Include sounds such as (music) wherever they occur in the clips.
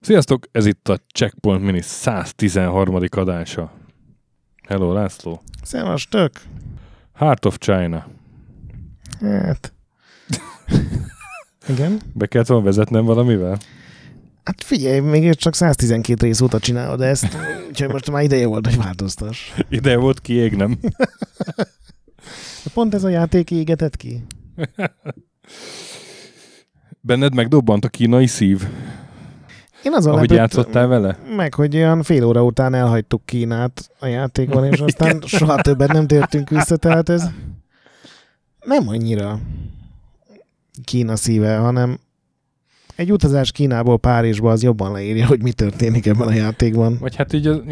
Sziasztok, ez itt a Checkpoint Mini 113. adása. Hello, László. Szevas, tök. Heart of China. Hát. (laughs) Igen. Be kellett volna vezetnem valamivel? Hát figyelj, még csak 112 rész óta csinálod ezt, úgyhogy most már ideje volt, hogy változtass. Ide volt kiégnem. Pont ez a játék égetett ki. Benned megdobbant a kínai szív, Én azon ahogy lepődtem játszottál vele? meg, hogy olyan fél óra után elhagytuk Kínát a játékban, és aztán soha többet nem tértünk vissza, tehát ez nem annyira Kína szíve, hanem egy utazás Kínából Párizsba az jobban leírja, hogy mi történik ebben a játékban. Vagy hát így, az,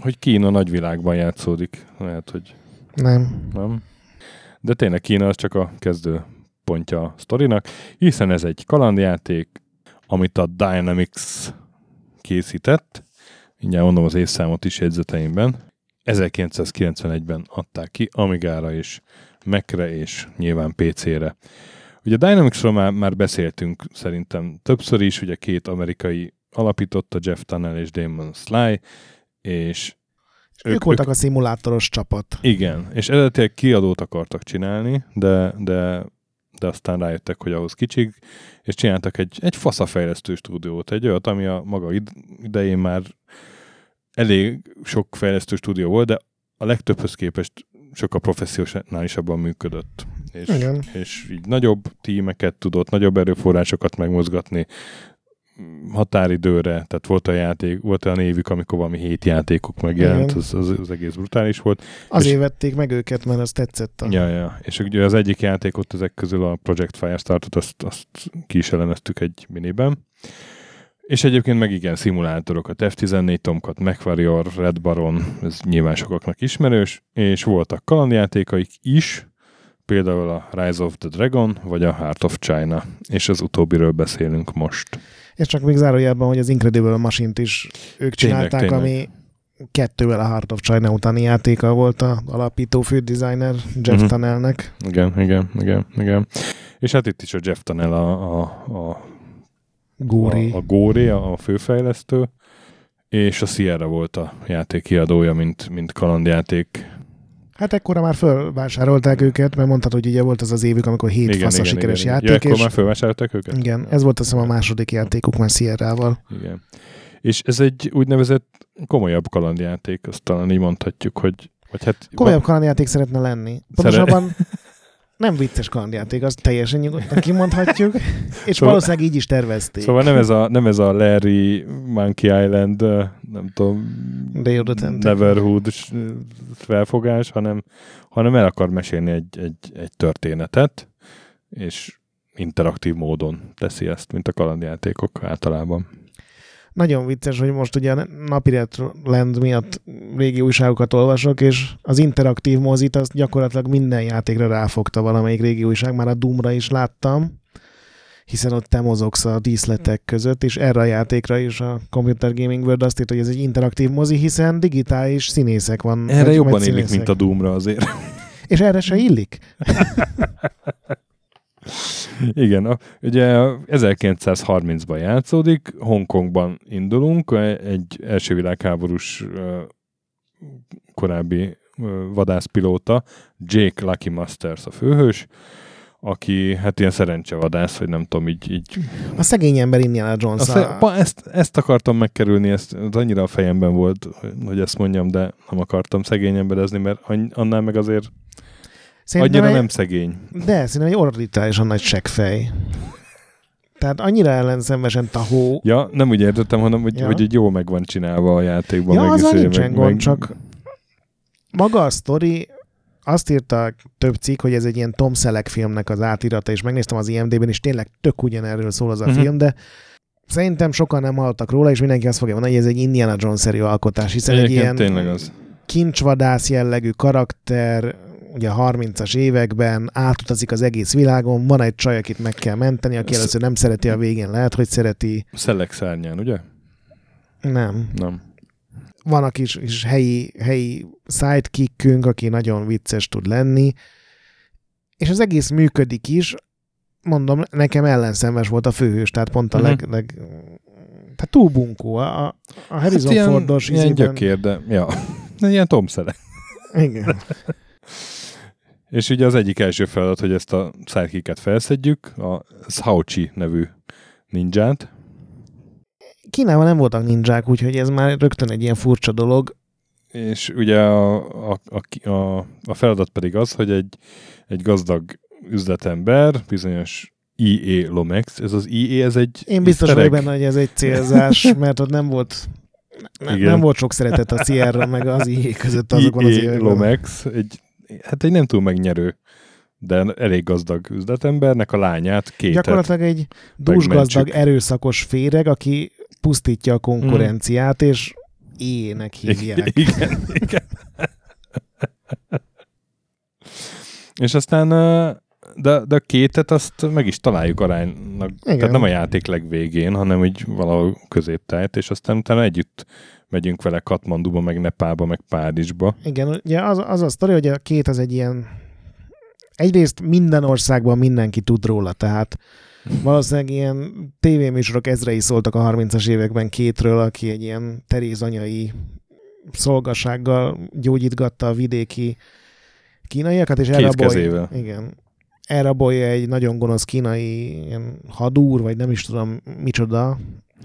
hogy Kína nagyvilágban játszódik. Lehet, hogy Nem. nem. De tényleg Kína az csak a kezdő pontja a sztorinak, hiszen ez egy kalandjáték, amit a Dynamics készített. Mindjárt mondom az évszámot is jegyzeteimben. 1991-ben adták ki Amigára és Mac-re és nyilván PC-re. Ugye a Dynamicsról már, már beszéltünk szerintem többször is, ugye két amerikai alapította, Jeff Tunnell és Damon Sly, és Ők, ők voltak a szimulátoros csapat. igen, és eredetileg kiadót akartak csinálni, de, de, de aztán rájöttek, hogy ahhoz kicsik, és csináltak egy, egy faszafejlesztő stúdiót, egy olyat, ami a maga id- idején már elég sok fejlesztő stúdió volt, de a legtöbbhöz képest sokkal professzionálisabban működött. És, Igen. és így nagyobb tímeket tudott, nagyobb erőforrásokat megmozgatni határidőre, tehát volt a játék, volt olyan évük, amikor valami hét játékok megjelent, Igen. az, az, az, egész brutális volt. Azért És- vették meg őket, mert az tetszett. A... Ja, ja. És ugye az egyik játékot ezek közül a Project Firestartot, azt, azt ki is elemeztük egy miniben. És egyébként meg igen, szimulátorokat, F-14 Tomcat, MechWarrior, Red Baron, ez nyilván sokaknak ismerős, és voltak kalandjátékaik is, például a Rise of the Dragon, vagy a Heart of China, és az utóbbiről beszélünk most. És csak még zárójelben, hogy az Incredible Machine-t is ők csinálták, tényleg. ami kettővel a Heart of China utáni játéka volt a alapító fődesigner Jeff uh-huh. Tunnelnek. Igen, igen, igen, igen. És hát itt is a Jeff Tunnell a, a, a Góri. A, a Góri, a, főfejlesztő, és a Sierra volt a játék kiadója, mint, mint kalandjáték. Hát ekkora már fölvásárolták őket, mert mondtad, hogy ugye volt az az évük, amikor hét fasza sikeres igen. játék, Ja, akkor és már felvásárolták őket? igen, ez volt azt hiszem a második játékuk már Sierrával. Igen. És ez egy úgynevezett komolyabb kalandjáték, azt talán így mondhatjuk, hogy vagy hát Komolyabb kalandjáték szeretne lenni. Pontosabban (laughs) nem vicces kalandjáték, azt teljesen nyugodtan kimondhatjuk, (laughs) és Szóval- valószínűleg így is tervezték. Szóval nem ez a, nem ez a Larry Monkey Island, nem tudom. Neverhood felfogás, hanem, hanem el akar mesélni egy, egy, egy történetet, és interaktív módon teszi ezt, mint a kalandjátékok általában. Nagyon vicces, hogy most ugye a napi Land miatt régi újságokat olvasok, és az interaktív mozit azt gyakorlatilag minden játékra ráfogta valamelyik régi újság, már a Doomra is láttam, hiszen ott te mozogsz a díszletek között, és erre a játékra is a Computer Gaming World azt írta, hogy ez egy interaktív mozi, hiszen digitális színészek van. Erre jobban vagy illik, színészek. mint a Doomra azért. És erre se illik? (laughs) Igen, a, ugye a 1930-ban játszódik, Hongkongban indulunk, egy első világháborús korábbi vadászpilóta, Jake Lucky Masters a főhős, aki hát ilyen szerencsevadász, hogy nem tudom, így, így A szegény ember Indiana Jones. A, pa, ezt, ezt akartam megkerülni, ezt, ez annyira a fejemben volt, hogy ezt mondjam, de nem akartam szegény emberezni, mert annál meg azért szerintem annyira egy- nem szegény. De, szerintem egy orditálisan nagy seggfej. Tehát annyira ellenszenvesen tahó. Ja, nem úgy értettem, hanem hogy, Ja. hogy így jól meg van csinálva a játékban. Ja, izé, nincsen meg- gond, meg- csak maga a sztori, azt írta több cikk, hogy ez egy ilyen Tom Selleck filmnek az átirata, és megnéztem az IMDb-ben, és tényleg tök ugyanerről szól az a Mhm. film, de szerintem sokan nem hallottak róla, és mindenki azt fogja mondani, hogy ez egy Indiana Jones-szerű alkotás, hiszen egy Egyébként ilyen tényleg az. kincsvadász jellegű karakter, ugye a 30-as években átutazik az egész világon, van egy csaj, akit meg kell menteni, aki Ez- először nem szereti, a végén lehet, hogy szereti. Szellek szárnyán, ugye? Nem. Nem. Van a kis, kis helyi, helyi sidekickünk, aki nagyon vicces tud lenni, és az egész működik is, mondom, nekem ellenszenves volt a főhős, tehát pont a Mhm. leg, leg tehát túl bunkó. A, a Harrison hát ilyen, Fordos ilyen izében- gyökér, de ja. Ilyen Tom Selleck. Igen. És ugye az egyik első feladat, hogy ezt a sidekicket felszedjük, a Sauchi nevű ninját. Kínában nem voltak ninják, úgyhogy ez már rögtön egy ilyen furcsa dolog. És ugye a, a, a, a, a feladat pedig az, hogy egy, egy gazdag üzletember, bizonyos IE Lomex, ez az IE, ez egy Én biztos vagyok benne, hogy ez egy célzás, (laughs) mert ott nem volt ne, Igen. nem volt sok szeretet a Sierra meg az IE között azokban az IE években. Lomex, egy, hát egy nem túl megnyerő, de elég gazdag üzletembernek a lányát kétet. Gyakorlatilag egy dúsgazdag, erőszakos féreg, aki pusztítja a konkurenciát, és ének hívják. (laughs) Igen, igen. És aztán de, de a kétet azt meg is találjuk aránynak. Igen. Tehát nem a játék legvégén, hanem így valahol középtájt, és aztán utána együtt megyünk vele Katmanduba, meg Nepába, meg Párizsba. Igen, ugye az, az a sztori, hogy a két az egy ilyen egyrészt minden országban mindenki tud róla, tehát valószínűleg ilyen tévéműsorok ezrei szóltak a 30-as években kétről, aki egy ilyen terézanyai szolgasággal gyógyítgatta a vidéki kínaiakat, és elrabolja, igen, elrabolja egy nagyon gonosz kínai ilyen hadúr, vagy nem is tudom micsoda,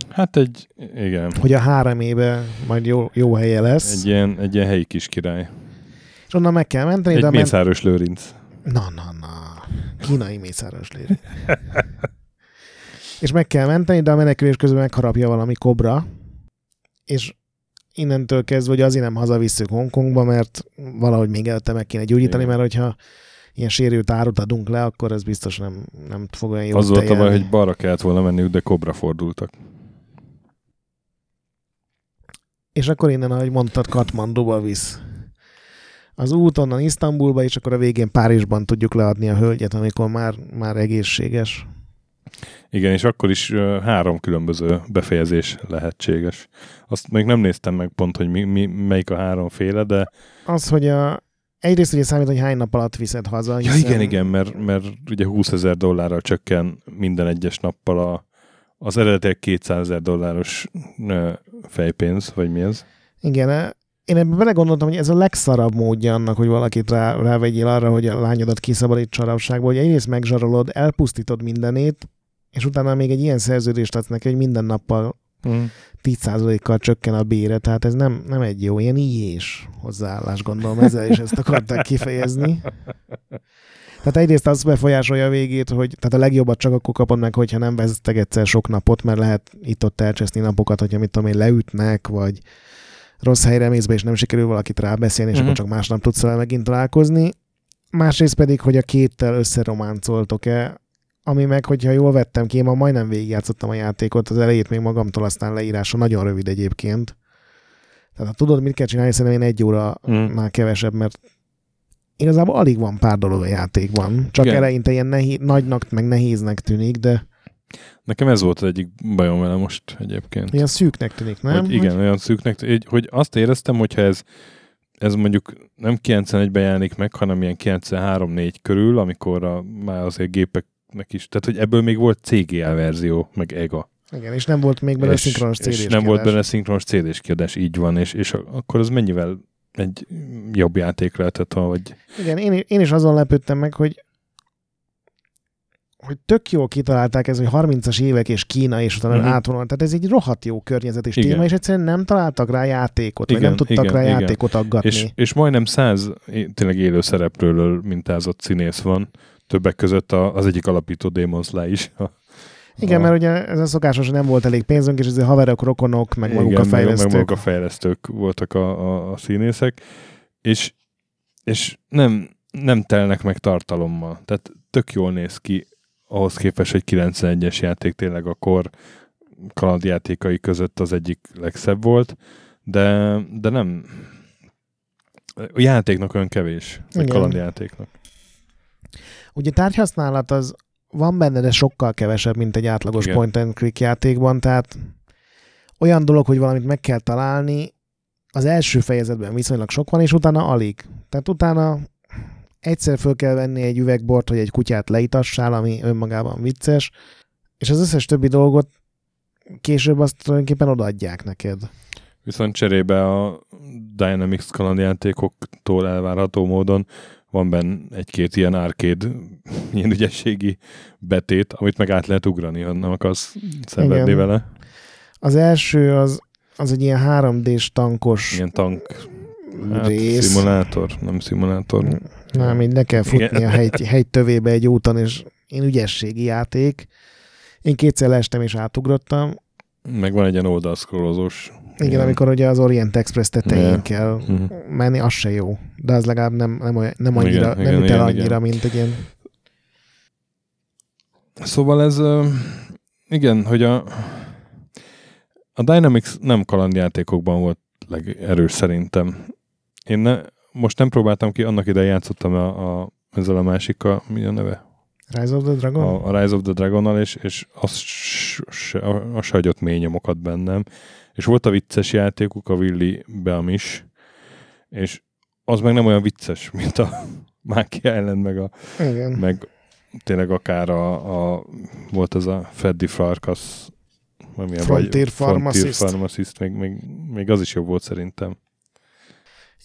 Hát egy, igen, hogy a három éve majd jó, jó helye lesz, egy ilyen, egy ilyen helyi kis király. és onnan meg kell menteni, Egy de a ment- Mészáros Lőrinc. Na, na, na. Kínai mészáros lér. és meg kell menteni, de a menekülés közben megharapja valami kobra, és innentől kezdve, hogy azért nem hazavisszük Hongkongba, mert valahogy még előtte meg kéne gyógyítani, Igen. mert hogyha ilyen sérült árut adunk le, akkor ez biztos nem, nem fog olyan jól Az volt a baj, hogy balra kellett volna menniük, de kobra fordultak. És akkor innen, ahogy mondtad, Katmanduba visz. Az út onnan Isztambulba, és akkor a végén Párizsban tudjuk leadni a hölgyet, amikor már, már egészséges. Igen, és akkor is három különböző befejezés lehetséges. Azt még nem néztem meg pont, hogy mi, mi, melyik a háromféle, de Az, hogy a, egyrészt ugye számít, hogy hány nap alatt viszed haza. ja, igen, igen, mert, mert ugye 20 ezer dollárral csökken minden egyes nappal a, az eredetileg 200 ezer dolláros fejpénz, vagy mi ez? Igen, e- én ebben belegondoltam, hogy ez a legszarabb módja annak, hogy valakit rá, rávegyél arra, hogy a lányodat kiszabadít sarabságból, hogy egyrészt megzsarolod, elpusztítod mindenét, és utána még egy ilyen szerződést adsz neki, hogy minden nappal Mm. 10%-kal csökken a bére, tehát ez nem, nem egy jó, ilyen ilyés hozzáállás, gondolom, ezzel is ezt akarták kifejezni. (laughs) Tehát egyrészt az befolyásolja a végét, hogy tehát a legjobbat csak akkor kapod meg, hogyha nem vezettek egyszer sok napot, mert lehet itt-ott elcseszni napokat, hogyha mit tudom én, leütnek, vagy rossz helyre mész be, és nem sikerül valakit rábeszélni, és Mhm. akkor csak másnap tudsz vele megint találkozni. Másrészt pedig, hogy a kéttel összerománcoltok-e, ami meg, hogyha jól vettem ki, én ma majdnem végigjátszottam a játékot, az elejét még magamtól, aztán leírása nagyon rövid egyébként. Tehát ha tudod, mit kell csinálni, szerintem én egy óra Mm. már kevesebb, mert igazából alig van pár dolog a játékban. Csak Igen. eleinte ilyen nehéz, nagynak, meg nehéznek tűnik, de Nekem ez volt az egyik bajom vele most egyébként. ilyen szűknek tűnik, nem? Hogy igen, olyan szűknek, hogy, hogy azt éreztem, hogyha ez, ez mondjuk nem 91-ben jelenik meg, hanem ilyen 93-4 körül, amikor a, már azért gépeknek is, tehát hogy ebből még volt CGA verzió, meg EGA. Igen, és nem volt még bele és, szinkronos cd és nem volt benne szinkronos CD-s kiadás, így van, és, és akkor az mennyivel egy jobb játék lehetett, vagy... Igen, én, én is azon lepődtem meg, hogy hogy tök jól kitalálták ez, hogy 30-as évek és Kína, és utána Mhm. uh-huh. átvonal. Tehát ez egy rohadt jó környezet és Igen. téma, és egyszerűen nem találtak rá játékot, vagy Igen, nem tudtak igen, rá igen. játékot aggatni. És, és majdnem száz tényleg élő szereplőről mintázott színész van, többek között a, az egyik alapító Demon Sly is. A, Igen, mert ugye ez a szokásos, hogy nem volt elég pénzünk, és ezért haverok, rokonok, meg maguk Igen, a fejlesztők. Meg, maguk a fejlesztők voltak a, a, a színészek, és, és nem, nem telnek meg tartalommal. Tehát tök jól néz ki ahhoz képest, hogy 91-es játék tényleg a kor kalandjátékai között az egyik legszebb volt, de, de nem a játéknak olyan kevés, egy kalandjátéknak. Ugye tárgyhasználat az van benne, de sokkal kevesebb, mint egy átlagos Igen. point and click játékban, tehát olyan dolog, hogy valamit meg kell találni, az első fejezetben viszonylag sok van, és utána alig. Tehát utána egyszer föl kell venni egy üvegbort, hogy egy kutyát leitassál, ami önmagában vicces, és az összes többi dolgot később azt tulajdonképpen odaadják neked. Viszont cserébe a Dynamics kalandjátékoktól elvárható módon van benne egy-két ilyen arcade, ilyen ügyességi betét, amit meg át lehet ugrani, ha nem akarsz szenvedni Igen. vele. Az első az, az egy ilyen 3D-s tankos Ilyen tank hát, rész. szimulátor, nem szimulátor. Nem, így ne kell futni Igen. a hegy, hegy tövébe egy úton, és én ügyességi játék. Én kétszer leestem és átugrottam. Meg van egy ilyen oldalszkrólozós. Igen, amikor ugye az Orient Express tetején Igen. kell Mhm. menni, az se jó. De az legalább nem, nem, olyan, nem annyira, Igen, nem igen, üt el igen, annyira, igen. mint egy ilyen... Szóval ez, igen, hogy a, a Dynamics nem kalandjátékokban volt legerős szerintem. Én ne, most nem próbáltam ki, annak idején játszottam a, a, ezzel a másikkal, mi a neve? Rise of the Dragon? A, a Rise of the Dragonnal, és, és az se, se, az se hagyott mély nyomokat bennem. És volt a vicces játékuk, a Willy Beamish, és az meg nem olyan vicces, (laughs) mint a Mákia ellen, meg a Igen. meg tényleg akár a, a volt az a Freddy Farkas a Frontier vagy, Pharmacist. Frontier Pharmacist még, még, még, az is jobb volt szerintem.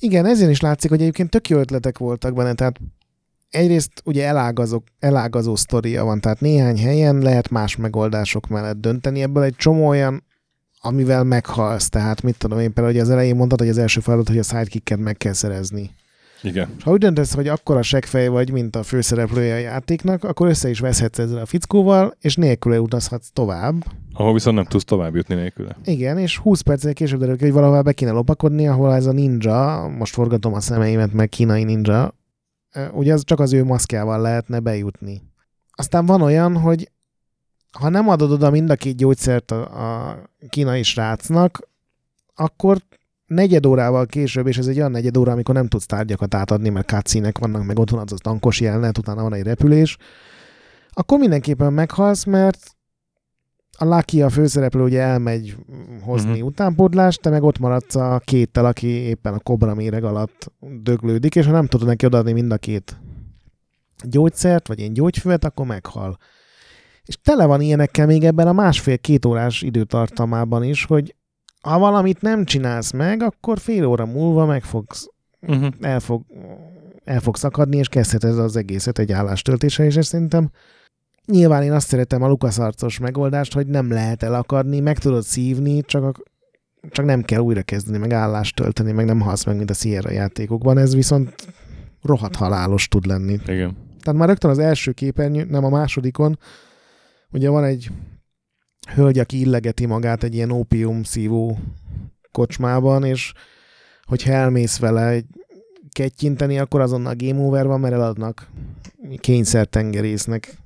Igen, ezért is látszik, hogy egyébként tök jó ötletek voltak benne, tehát egyrészt ugye elágazó, elágazó sztoria van, tehát néhány helyen lehet más megoldások mellett dönteni, ebből egy csomó olyan, amivel meghalsz, tehát mit tudom én, például hogy az elején mondtad, hogy az első feladat, hogy a sidekicket meg kell szerezni. Igen. És ha úgy döntesz, hogy akkora seggfej vagy, mint a főszereplője a játéknak, akkor össze is veszhetsz ezzel a fickóval, és nélküle utazhatsz tovább. Ahol viszont nem tudsz tovább jutni nélküle. Igen, és 20 perccel később derül ki, hogy valahová be kéne lopakodni, ahol ez a ninja, most forgatom a szemeimet, meg kínai ninja, ugye az csak az ő maszkjával lehetne bejutni. Aztán van olyan, hogy ha nem adod oda mind a két gyógyszert a, a kínai srácnak, akkor negyed órával később, és ez egy olyan negyed óra, amikor nem tudsz tárgyakat átadni, mert cutscene vannak, meg ott van az a tankos jelenet, utána van egy repülés, akkor mindenképpen meghalsz, mert a Lucky, a főszereplő ugye elmegy hozni Mhm. uh-huh. utánpótlást, te meg ott maradsz a kéttel, aki éppen a kobra méreg alatt döglődik, és ha nem tudod neki odaadni mind a két gyógyszert, vagy ilyen gyógyfüvet, akkor meghal. És tele van ilyenekkel még ebben a másfél-két órás időtartamában is, hogy ha valamit nem csinálsz meg, akkor fél óra múlva meg fogsz, Uh-huh. el, fog, el fog szakadni, és kezdheted az egészet egy állástöltésre, és ezt szerintem nyilván én azt szeretem a lukaszarcos megoldást, hogy nem lehet elakadni, meg tudod szívni, csak, a, csak nem kell újra kezdeni, meg állást tölteni, meg nem halsz meg, mint a Sierra játékokban, ez viszont rohadt halálos tud lenni. Igen. Tehát már rögtön az első képernyő, nem a másodikon, ugye van egy hölgy, aki illegeti magát egy ilyen ópium szívó kocsmában, és hogyha elmész vele kettyinteni, akkor azonnal game over van, mert eladnak kényszertengerésznek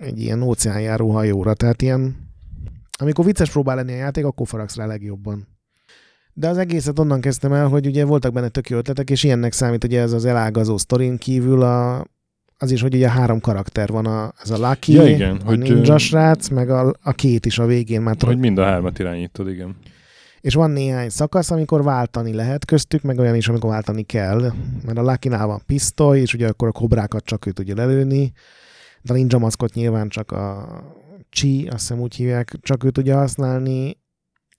egy ilyen óceánjáró hajóra. Tehát ilyen, amikor vicces próbál lenni a játék, akkor faragsz rá legjobban. De az egészet onnan kezdtem el, hogy ugye voltak benne tök ötletek, és ilyennek számít ugye ez az elágazó sztorin kívül a, az is, hogy ugye három karakter van, a, ez a Lucky, Ja, igen, a hogy, ninja srác, meg a, a két is a végén már Hogy mind a hármat irányítod, igen. és van néhány szakasz, amikor váltani lehet köztük, meg olyan is, amikor váltani kell. Mert a lucky van pisztoly, és ugye akkor a kobrákat csak ő tudja lelőni, de a ninja maszkot nyilván csak a Chi, azt hiszem úgy hívják, csak ő tudja használni,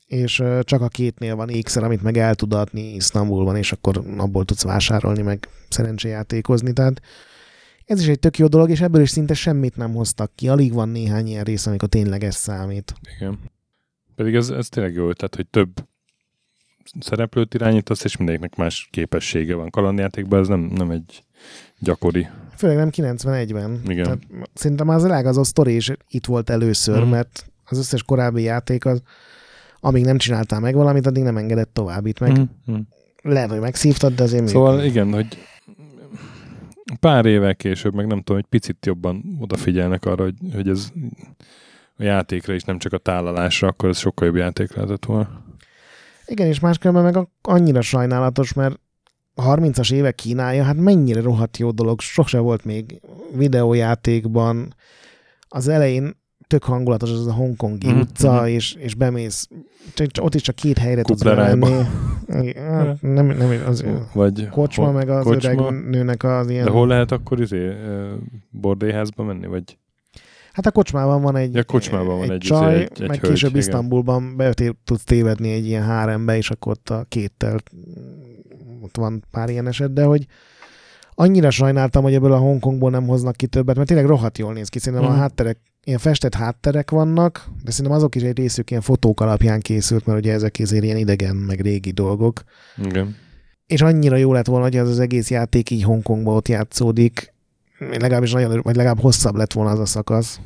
és csak a kétnél van ékszer, amit meg el tud adni Isztambulban, és akkor abból tudsz vásárolni, meg szerencséjátékozni. Tehát ez is egy tök jó dolog, és ebből is szinte semmit nem hoztak ki. Alig van néhány ilyen rész, amikor tényleg ez számít. Igen. Pedig ez, ez tényleg jó ötlet, hogy több szereplőt irányítasz, és mindenkinek más képessége van. Kalandjátékban ez nem, nem egy gyakori. Főleg nem 91-ben. Igen. Tehát szerintem az elágazó sztori is itt volt először, mm. mert az összes korábbi játék az, amíg nem csináltál meg valamit, addig nem engedett tovább. Itt meg mm. Lehet, hogy megszívtad, de azért Szóval még... igen, hogy pár évvel később, meg nem tudom, hogy picit jobban odafigyelnek arra, hogy, hogy ez a játékra is, nem csak a tálalásra, akkor ez sokkal jobb játék lehetett volna. Igen, és máskülönben meg annyira sajnálatos, mert a 30-as évek Kínája, hát mennyire rohadt jó dolog, sose volt még videójátékban. Az elején tök hangulatos az a hongkongi Mhm, utca, mhm. és, és bemész, csak, csak- ott is csak két helyre tudsz Kuplerájba. bemenni. Hát, nem, nem, az, Vagy kocsma, hol- meg az kocsma. öreg nőnek az ilyen... De hol lehet akkor izé, bordélyházba menni? Vagy Hát a kocsmában van egy, Ja, kocsmában van egy egy csaj, izé, egy- egy meg hölgy, később igen. Isztambulban be tudsz tévedni egy ilyen hárembe, és akkor ott a kéttel ott van pár ilyen eset, de hogy annyira sajnáltam, hogy ebből a Hongkongból nem hoznak ki többet, mert tényleg rohadt jól néz ki. Szerintem Mhm. a hátterek, ilyen festett hátterek vannak, de szerintem azok is egy részük ilyen fotók alapján készült, mert ugye ezek azért ilyen idegen, meg régi dolgok. igen. És annyira jó lett volna, hogy az az egész játék így Hongkongban ott játszódik, legalábbis nagyon, vagy legalább hosszabb lett volna az a szakasz.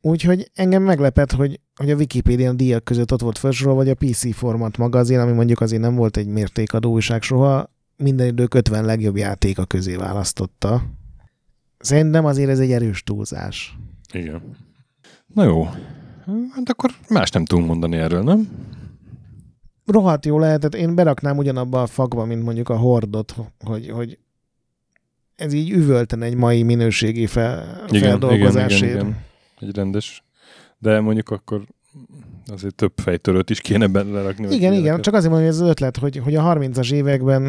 Úgyhogy engem meglepett, hogy, hogy a Wikipédián díjak között ott volt felsorolva, vagy a PC Format magazin, ami mondjuk azért nem volt egy mértékadó újság soha, minden idők 50 legjobb játéka közé választotta. Szerintem azért ez egy erős túlzás. Igen. Na jó. Hát akkor más nem tudunk mondani erről, nem? Rohadt jó lehetett, én beraknám ugyanabba a fakba, mint mondjuk a hordot, hogy, hogy ez így üvölten egy mai minőségi fel, feldolgozásért. igen, igen. Egy rendes. De mondjuk akkor azért több fejtörőt is kéne belerakni. vagy Igen, igen, ilyeneket. csak azért mondom, hogy ez az ötlet, hogy, hogy a 30-as években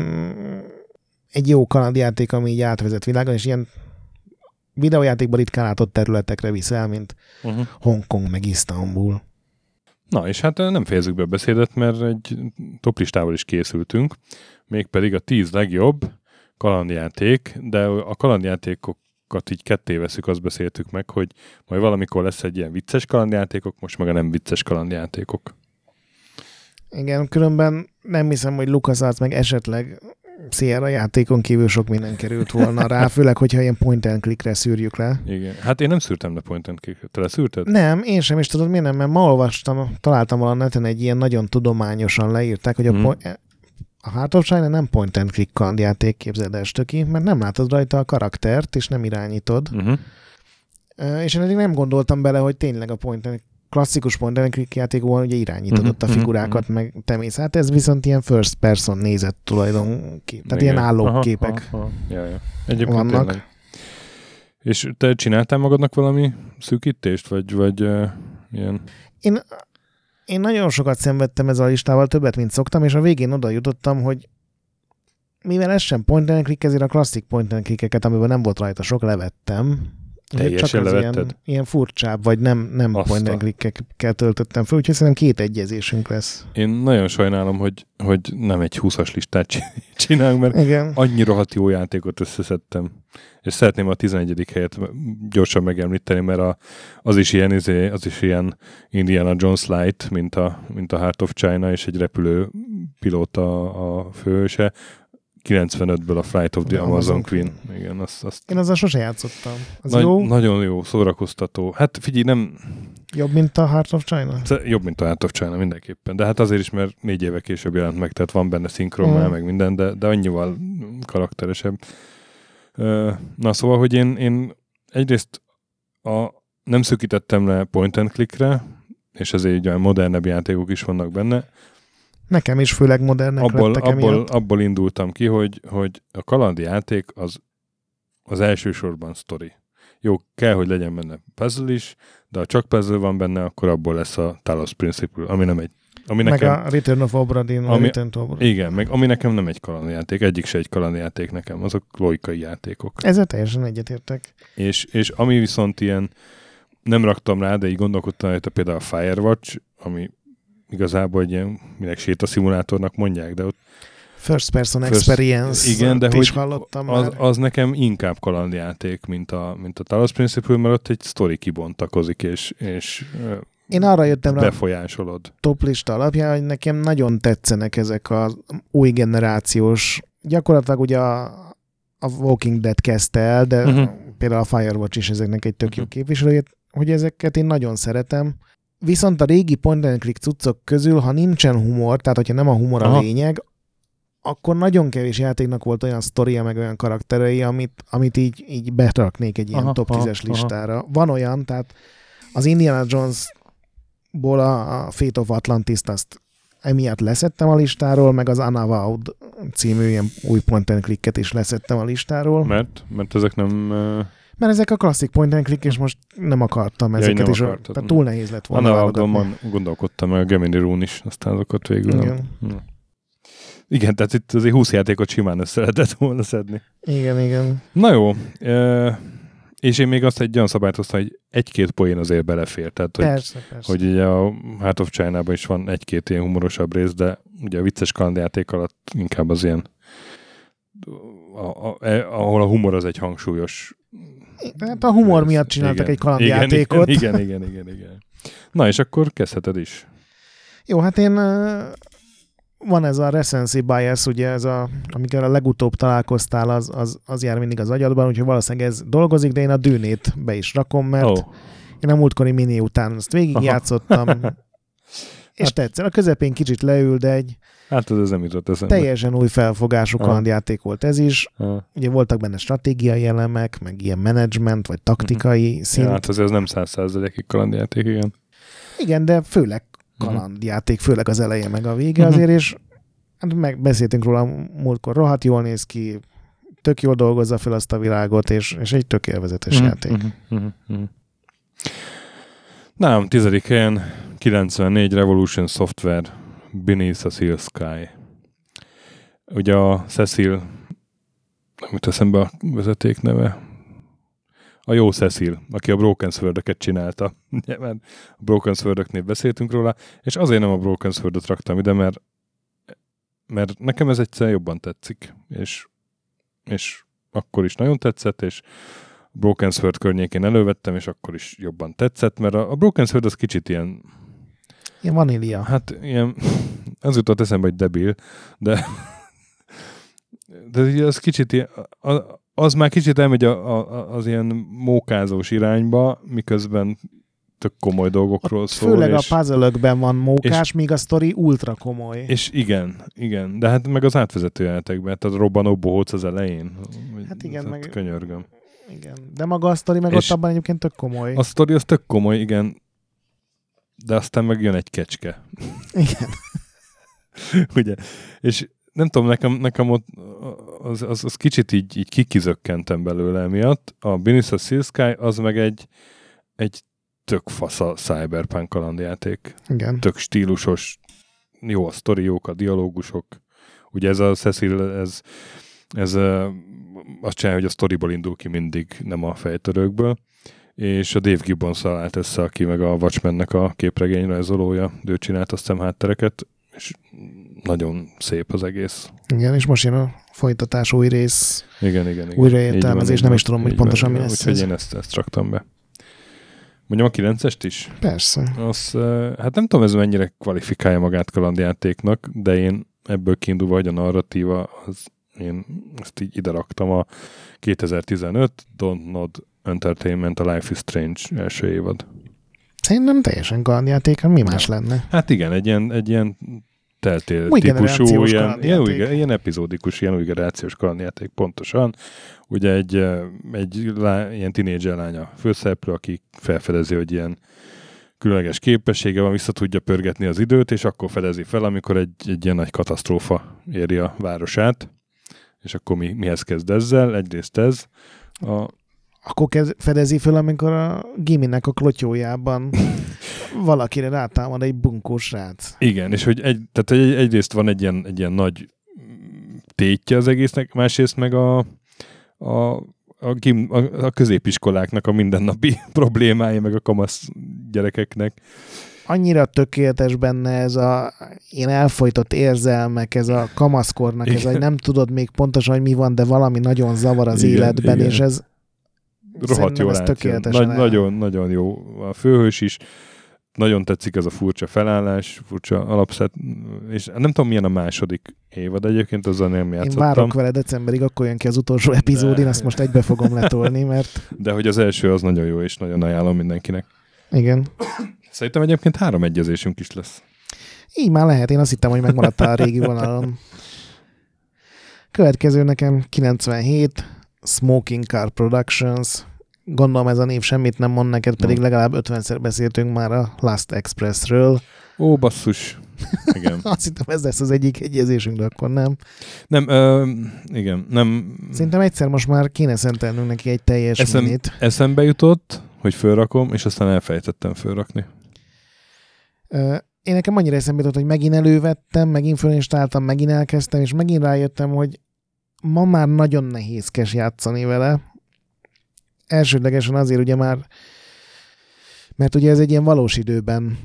egy jó kalandjáték, ami így átvezet világon, és ilyen videójátékban ritkán látott területekre viszel, mint Uh-huh. Hongkong meg Isztambul. Na, és hát nem fejezzük be a beszédet, mert egy toplistával is készültünk, mégpedig a 10 legjobb kalandjáték, de a kalandjátékokat így ketté veszük, azt beszéltük meg, hogy majd valamikor lesz egy ilyen vicces kalandjátékok, most meg a nem vicces kalandjátékok. Igen, különben nem hiszem, hogy LucasArts meg esetleg Sierra játékon kívül sok minden került volna rá, (laughs) főleg, hogyha ilyen point and clickre szűrjük le. Igen. Hát én nem szűrtem le point and click Te leszűrted? Nem, én sem is tudod, miért nem, mert ma olvastam, találtam valami neten egy ilyen nagyon tudományosan leírták, hogy a, Mhm. po- a Heart of China nem point and click kalandjáték, képzeld el stöki, mert nem látod rajta a karaktert, és nem irányítod. Uh-huh. És én eddig nem gondoltam bele, hogy tényleg a point and klasszikus point and click játékban ugye irányítod Mhm, ott a mhm, figurákat, meg te mész. Hát ez viszont ilyen first person nézett tulajdonképpen. Tehát ilyen állóképek. Aha, aha. Ja, ja. Egyébként vannak. tényleg. És te csináltál magadnak valami szűkítést, vagy, vagy uh, ilyen... Én, én nagyon sokat szenvedtem ezzel a listával, többet, mint szoktam, és a végén oda jutottam, hogy mivel ez sem point and click, ezért a klasszik point and clickeket, amiben nem volt rajta sok, levettem. Teljesen az levetted? Ilyen, ilyen furcsább, vagy nem, nem point and clickekkel töltöttem fel, úgyhogy szerintem két egyezésünk lesz. Én nagyon sajnálom, hogy, hogy nem egy 20-as listát csi- csinálunk, mert Igen. annyi rohadt jó játékot összeszedtem. És szeretném a 11. helyet gyorsan megemlíteni, mert a, az, is ilyen, izé, az is ilyen Indiana Jones light, mint a, mint a Heart of China, és egy repülő pilóta a főhőse. 95-ből a Flight of the Amazon, Amazon Queen. Igen, azt, azt Én azzal sose játszottam. Az Nagy, jó? Nagyon jó, szórakoztató. Hát figyelj, nem Jobb, mint a Heart of China? jobb, mint a Heart of China mindenképpen. De hát azért is, mert négy éve később jelent meg, tehát van benne szinkron már, meg minden, de, de annyival karakteresebb. Na szóval, hogy én, én egyrészt a, nem szűkítettem le point and clickre, és ezért így olyan modernebb játékok is vannak benne. Nekem is főleg modernek Abból, lettek abból, emiatt. abból indultam ki, hogy, hogy a kalandjáték az, az elsősorban sztori. Jó, kell, hogy legyen benne puzzle is, de ha csak puzzle van benne, akkor abból lesz a Talos Principle, ami nem egy ami Meg nekem, a Return of Obra Dinn, Ami- Return to Obra. Igen, meg ami nekem nem egy kalandjáték, egyik se egy kalandjáték nekem, azok logikai játékok. Ezzel teljesen egyetértek. És, és ami viszont ilyen, nem raktam rá, de így gondolkodtam rajta például a Firewatch, ami igazából egy ilyen, minek sétaszimulátornak mondják, de ott First person First- experience. igen, de hogy hallottam az, már. az nekem inkább kalandjáték, mint a, mint a Talos Principle, mert ott egy sztori kibontakozik, és, és Én arra jöttem rá befolyásolod. top lista alapján, hogy nekem nagyon tetszenek ezek az új generációs, gyakorlatilag ugye a, a Walking Dead kezdte el, de uh-huh. például a Firewatch is ezeknek egy tök jó Mhm. képviselője, hogy ezeket én nagyon szeretem. Viszont a régi point and click cuccok közül, ha nincsen humor, tehát hogyha nem a humor Aha. a lényeg, akkor nagyon kevés játéknak volt olyan sztoria, meg olyan karakterei, amit, amit így, így beraknék egy ilyen Aha, top aha, 10-es aha. listára. Van olyan, tehát az Indiana Jones-ból a, a Fate of Atlantis-t azt emiatt leszettem a listáról, meg az Unavowed című ilyen új point and clicket is leszettem a listáról. Mert, mert ezek nem... ö, Mert ezek a klasszik point and click, és most nem akartam ezeket nem is. akartad. Tehát túl nehéz lett volna Annál gondolkodtam, a Gemini Rune is, aztán azokat végül nem. Igen. Hm. Igen, tehát itt azért 20 játékot simán össze lehetett volna szedni. Igen, igen. Na jó, e, és én még azt egy olyan szabályt hoztam, hogy egy-két poén azért belefér. Tehát, hogy, persze. hogy ugye a Heart of china is van egy-két ilyen humorosabb rész, de ugye a vicces kalandjáték alatt inkább az ilyen a, a, ahol a humor az egy hangsúlyos Hát a humor miatt csináltak igen. egy kalandjátékot. Igen, igen, igen, igen, igen. Na és akkor kezdheted is. Jó, hát én van ez a recency bias, ugye ez a, amikor a legutóbb találkoztál, az, az, az jár mindig az agyadban, úgyhogy valószínűleg ez dolgozik, de én a dűnét be is rakom, mert oh. én a múltkori mini után ezt végigjátszottam, (laughs) és Hát- tetszett. A közepén kicsit leül, de egy hát ez nem jutott eszembe. teljesen új felfogású kalandjáték volt ez is. Ah. Ugye voltak benne stratégiai elemek, meg ilyen management, vagy taktikai szint. Ja, hát ez nem száz százalékig kalandjáték, igen. Igen, de főleg Mhm. kalandjáték, főleg az eleje meg a vége Mhm. azért, és hát megbeszéltünk róla múltkor, rohadt jól néz ki, tök jól dolgozza fel azt a világot, és, és egy tök élvezetes Mhm, játék. Nálam tizedik helyen 94 Revolution Software Beneath Seal Sky. Ugye a Cecil, nem jut eszembe a vezeték neve, a jó Cecil, aki a Broken sword csinálta. (laughs) Ugye, mert a Broken sword beszéltünk róla, és azért nem a Broken sword raktam ide, mert, mert nekem ez egyszer jobban tetszik, és, és akkor is nagyon tetszett, és Broken Sword környékén elővettem, és akkor is jobban tetszett, mert a, a Broken Sword az kicsit ilyen, Ilyen vanília. hát ilyen, az jutott eszembe, hogy debil, de de az kicsit ilyen, az már kicsit elmegy a, a, az ilyen mókázós irányba, miközben tök komoly dolgokról szól. Főleg és, a puzzle van mókás, míg a sztori ultra komoly. és igen, igen, de hát meg az átvezető jelenetekben, tehát a robbanó bohóc az elején. Hát igen, meg- Könyörgöm. Igen. De maga a sztori meg És ott abban egyébként tök komoly. A sztori az tök komoly, igen, de aztán meg jön egy kecske. Igen. (laughs) Ugye? És nem tudom, nekem, nekem ott az, az, az kicsit így, így kikizökkentem belőle emiatt. A Beneath Sea Sky az meg egy, egy tök fasz a cyberpunk kalandjáték. Igen. Tök stílusos, jó a sztori, jók a dialógusok. Ugye ez a Cecil, ez, ez azt csinálja, hogy a sztoriból indul ki mindig, nem a fejtörőkből. És a Dave gibbons állt össze, aki meg a Watchmennek a képregény rajzolója, ő csinált a szemháttereket, és nagyon szép az egész. Igen, és most jön a folytatás új rész. Igen, igen, igen. Újraértelmezés, nem is tudom, hogy pontosan van, mi lesz Úgyhogy én ezt, ezt raktam be. Mondjam a 9-est is? Persze. Az, hát nem tudom, ez mennyire kvalifikálja magát kalandjátéknak, de én ebből kiindulva, hogy a narratíva, az én ezt így ide raktam a 2015 Don't Nod Entertainment a Life is Strange első évad. Szerintem teljesen kalandjáték, mi más lenne? Hát igen, egy ilyen, egy ilyen teltél Új típusú, ilyen, ilyen, új, ilyen epizódikus, ilyen új generációs kalandjáték, pontosan. Ugye egy, eh, egy lá, ilyen tinédzser lánya főszereplő, aki felfedezi, hogy ilyen különleges képessége van, vissza tudja pörgetni az időt, és akkor fedezi fel, amikor egy, egy ilyen nagy katasztrófa éri a városát. És akkor mi, mihez kezd ezzel? Egyrészt ez. A, Akkor kezd, fedezi föl, amikor a Giminek a klotyójában (laughs) valakire rátámad egy bunkós rác. Igen, és hogy egy, tehát egy, egyrészt van egy ilyen, egy ilyen nagy tétje az egésznek, másrészt meg a, a, a, gim, a, a középiskoláknak a mindennapi (laughs) problémái, meg a kamasz gyerekeknek. Annyira tökéletes benne ez a én elfolytott érzelmek, ez a kamaszkornak, ez Igen. hogy nem tudod még pontosan, hogy mi van, de valami nagyon zavar az Igen, életben, igen. és ez Rohadt jól ez tökéletesen Nagy, nagyon, nagyon jó a főhős is. Nagyon tetszik ez a furcsa felállás, furcsa alapszet, és nem tudom milyen a második évad egyébként, azzal nem én játszottam. várok vele decemberig, akkor jön ki az utolsó epizód, De- én azt most egybe fogom letolni, mert De hogy az első az nagyon jó, és nagyon ajánlom mindenkinek. igen. Szerintem egyébként három egyezésünk is lesz. Így már lehet, én azt hittem, hogy megmaradtál a régi vonalon. Következő nekem 97, Smoking Car Productions. Gondolom ez a név semmit nem mond neked, pedig Nem. legalább 50-szer beszéltünk már a Last Expressről. Ó, basszus. Igen. (laughs) Azt hittem ez lesz az egyik egyezésünk, de akkor nem. Nem, ö, igen, nem. Szerintem egyszer most már kéne szentelnünk neki egy teljes Eszem, minit. eszembe jutott, hogy fölrakom, és aztán elfelejtettem fölrakni. Én nekem annyira eszembe jutott, hogy megint elővettem, megint fölinstaláltam, megint elkezdtem, és megint rájöttem, hogy ma már nagyon nehézkes játszani vele. Elsődlegesen azért ugye már, mert ugye ez egy ilyen valós időben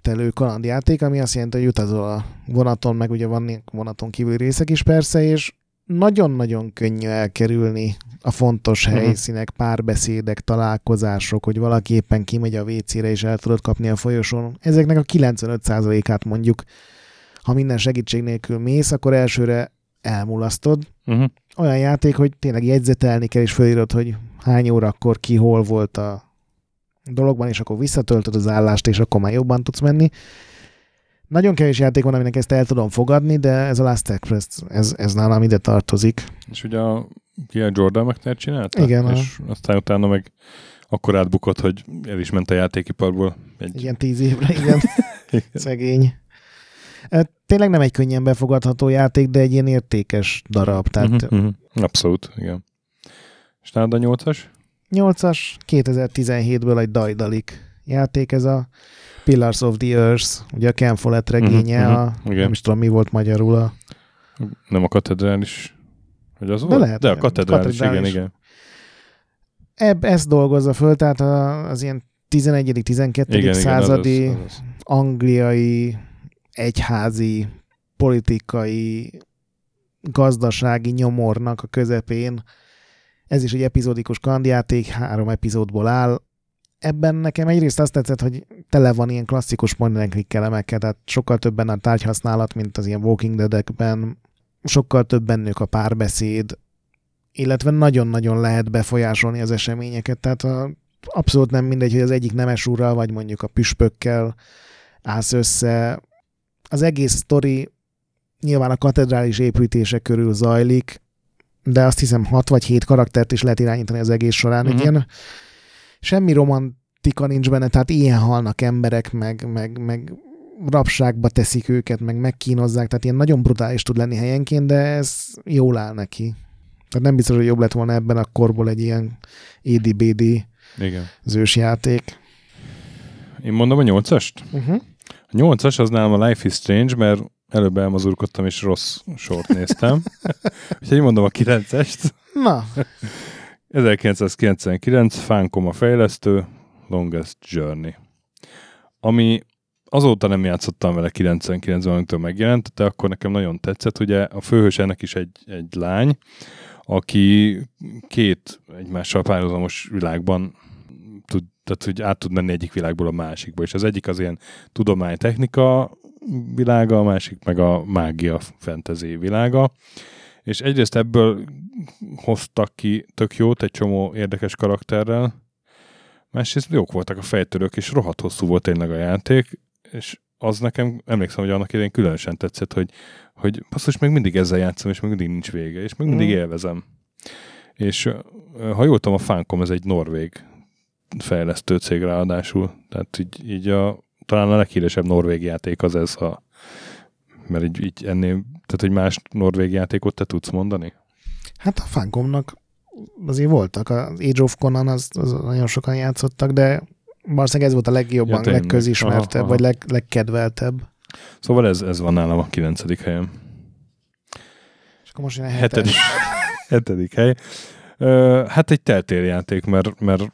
telő kalandjáték, ami azt jelenti, hogy utazol a vonaton, meg ugye van vonaton kívüli részek is persze, és nagyon-nagyon könnyű elkerülni a fontos Mhm. helyszínek, párbeszédek, találkozások, hogy valaki éppen kimegy a WC-re és el tudod kapni a folyosón. Ezeknek a 95%-át mondjuk, ha minden segítség nélkül mész, akkor elsőre elmulasztod. Uh-huh. Olyan játék, hogy tényleg jegyzetelni kell, és felírod, hogy hány órakor ki hol volt a dologban, és akkor visszatöltöd az állást, és akkor már jobban tudsz menni. Nagyon kevés játék van, aminek ezt el tudom fogadni, de ez a Last Express, ez, ez nálam ide tartozik. És ugye a, ki a Jordan McNair csinálta? Igen, És aztán utána meg akkor átbukott, hogy el is ment a játékiparból. Egy, Ilyen tíz évre, igen. (laughs) Szegény. E, Tényleg nem egy könnyen befogadható játék, de egy ilyen értékes darab. Tehát uh-huh, uh-huh. Abszolút, igen. És nálad a nyolcas? 8-as, 2017-ből egy Dajdalik játék, ez a Pillars of the Earth, ugye a Ken Follett regénye, Mhm, mhm, a, igen. nem is tudom mi volt magyarul, a, Nem a katedrális? Hogy az De volt? lehet, De a igen. katedrális, Katedrális. igen, igen. ebb, ezt dolgozza föl, tehát az ilyen 11.-12. Igen, igen, századi az, az az. angliai, egyházi, politikai, gazdasági nyomornak a közepén. Ez is egy epizódikus kandjáték, három epizódból áll. Ebben nekem egyrészt azt tetszett, hogy tele van ilyen klasszikus point and click elemekkel, tehát sokkal többen a tárgyhasználat, mint az ilyen Walking Dead-ekben, sokkal több bennük a párbeszéd, illetve nagyon-nagyon lehet befolyásolni az eseményeket, tehát a, abszolút nem mindegy, hogy az egyik nemes úrral, vagy mondjuk a püspökkel állsz össze. Az egész sztori nyilván a katedrális építése körül zajlik, de azt hiszem hat vagy hét karaktert is lehet irányítani az egész során. Uh-huh. Ilyen, semmi romantika nincs benne, tehát ilyen halnak emberek, meg, meg, meg rabságba teszik őket, meg megkínozzák, tehát ilyen nagyon brutális tud lenni helyenként, de ez jól áll neki. Tehát nem biztos, hogy jobb lett volna ebben a korból egy ilyen ADBD Igen. zős játék. Én mondom a nyolcast? Uh-huh. A nyolcas az nálam a Life is Strange, mert előbb elmazurkodtam és rossz sort néztem. (laughs) Úgyhogy mondom a kilencest. Na, 1999, Funcom a fejlesztő, Longest Journey. Ami azóta nem játszottam vele 99-ben, amikor megjelent, de akkor nekem nagyon tetszett. Ugye a főhős ennek is egy, egy lány, aki két egymással párhuzamos világban tud, tehát, hogy át tud menni egyik világból a másikba. És az egyik az ilyen tudomány, technika világa, a másik meg a mágia fantasy világa. És egyrészt ebből hoztak ki tök jót egy csomó érdekes karakterrel, másrészt jók voltak a fejtörők, és rohadt hosszú volt tényleg a játék, és az nekem, emlékszem, hogy annak idején különösen tetszett, hogy, hogy basszus, még mindig ezzel játszom, és még mindig nincs vége, és még mindig Mhm. élvezem. És ha jól tudom, a Funcom ez egy norvég fejlesztő cég ráadásul, tehát így, így a, talán a leghíresebb norvég játék az ez, ha, mert így, így ennél, tehát hogy más norvég játékot te tudsz mondani? hát a Funcomnak azért voltak. Az Age of Conan, az, az nagyon sokan játszottak, de valószínűleg ez volt a legjobban, Ja, tényleg. legközismertebb, Aha, vagy leg, legkedveltebb. Szóval ez, ez van nálam a kilencedik helyen. És akkor most jön a. Hetedik, (laughs) hetedik hely. Ö, hát egy teltérjáték, mert, mert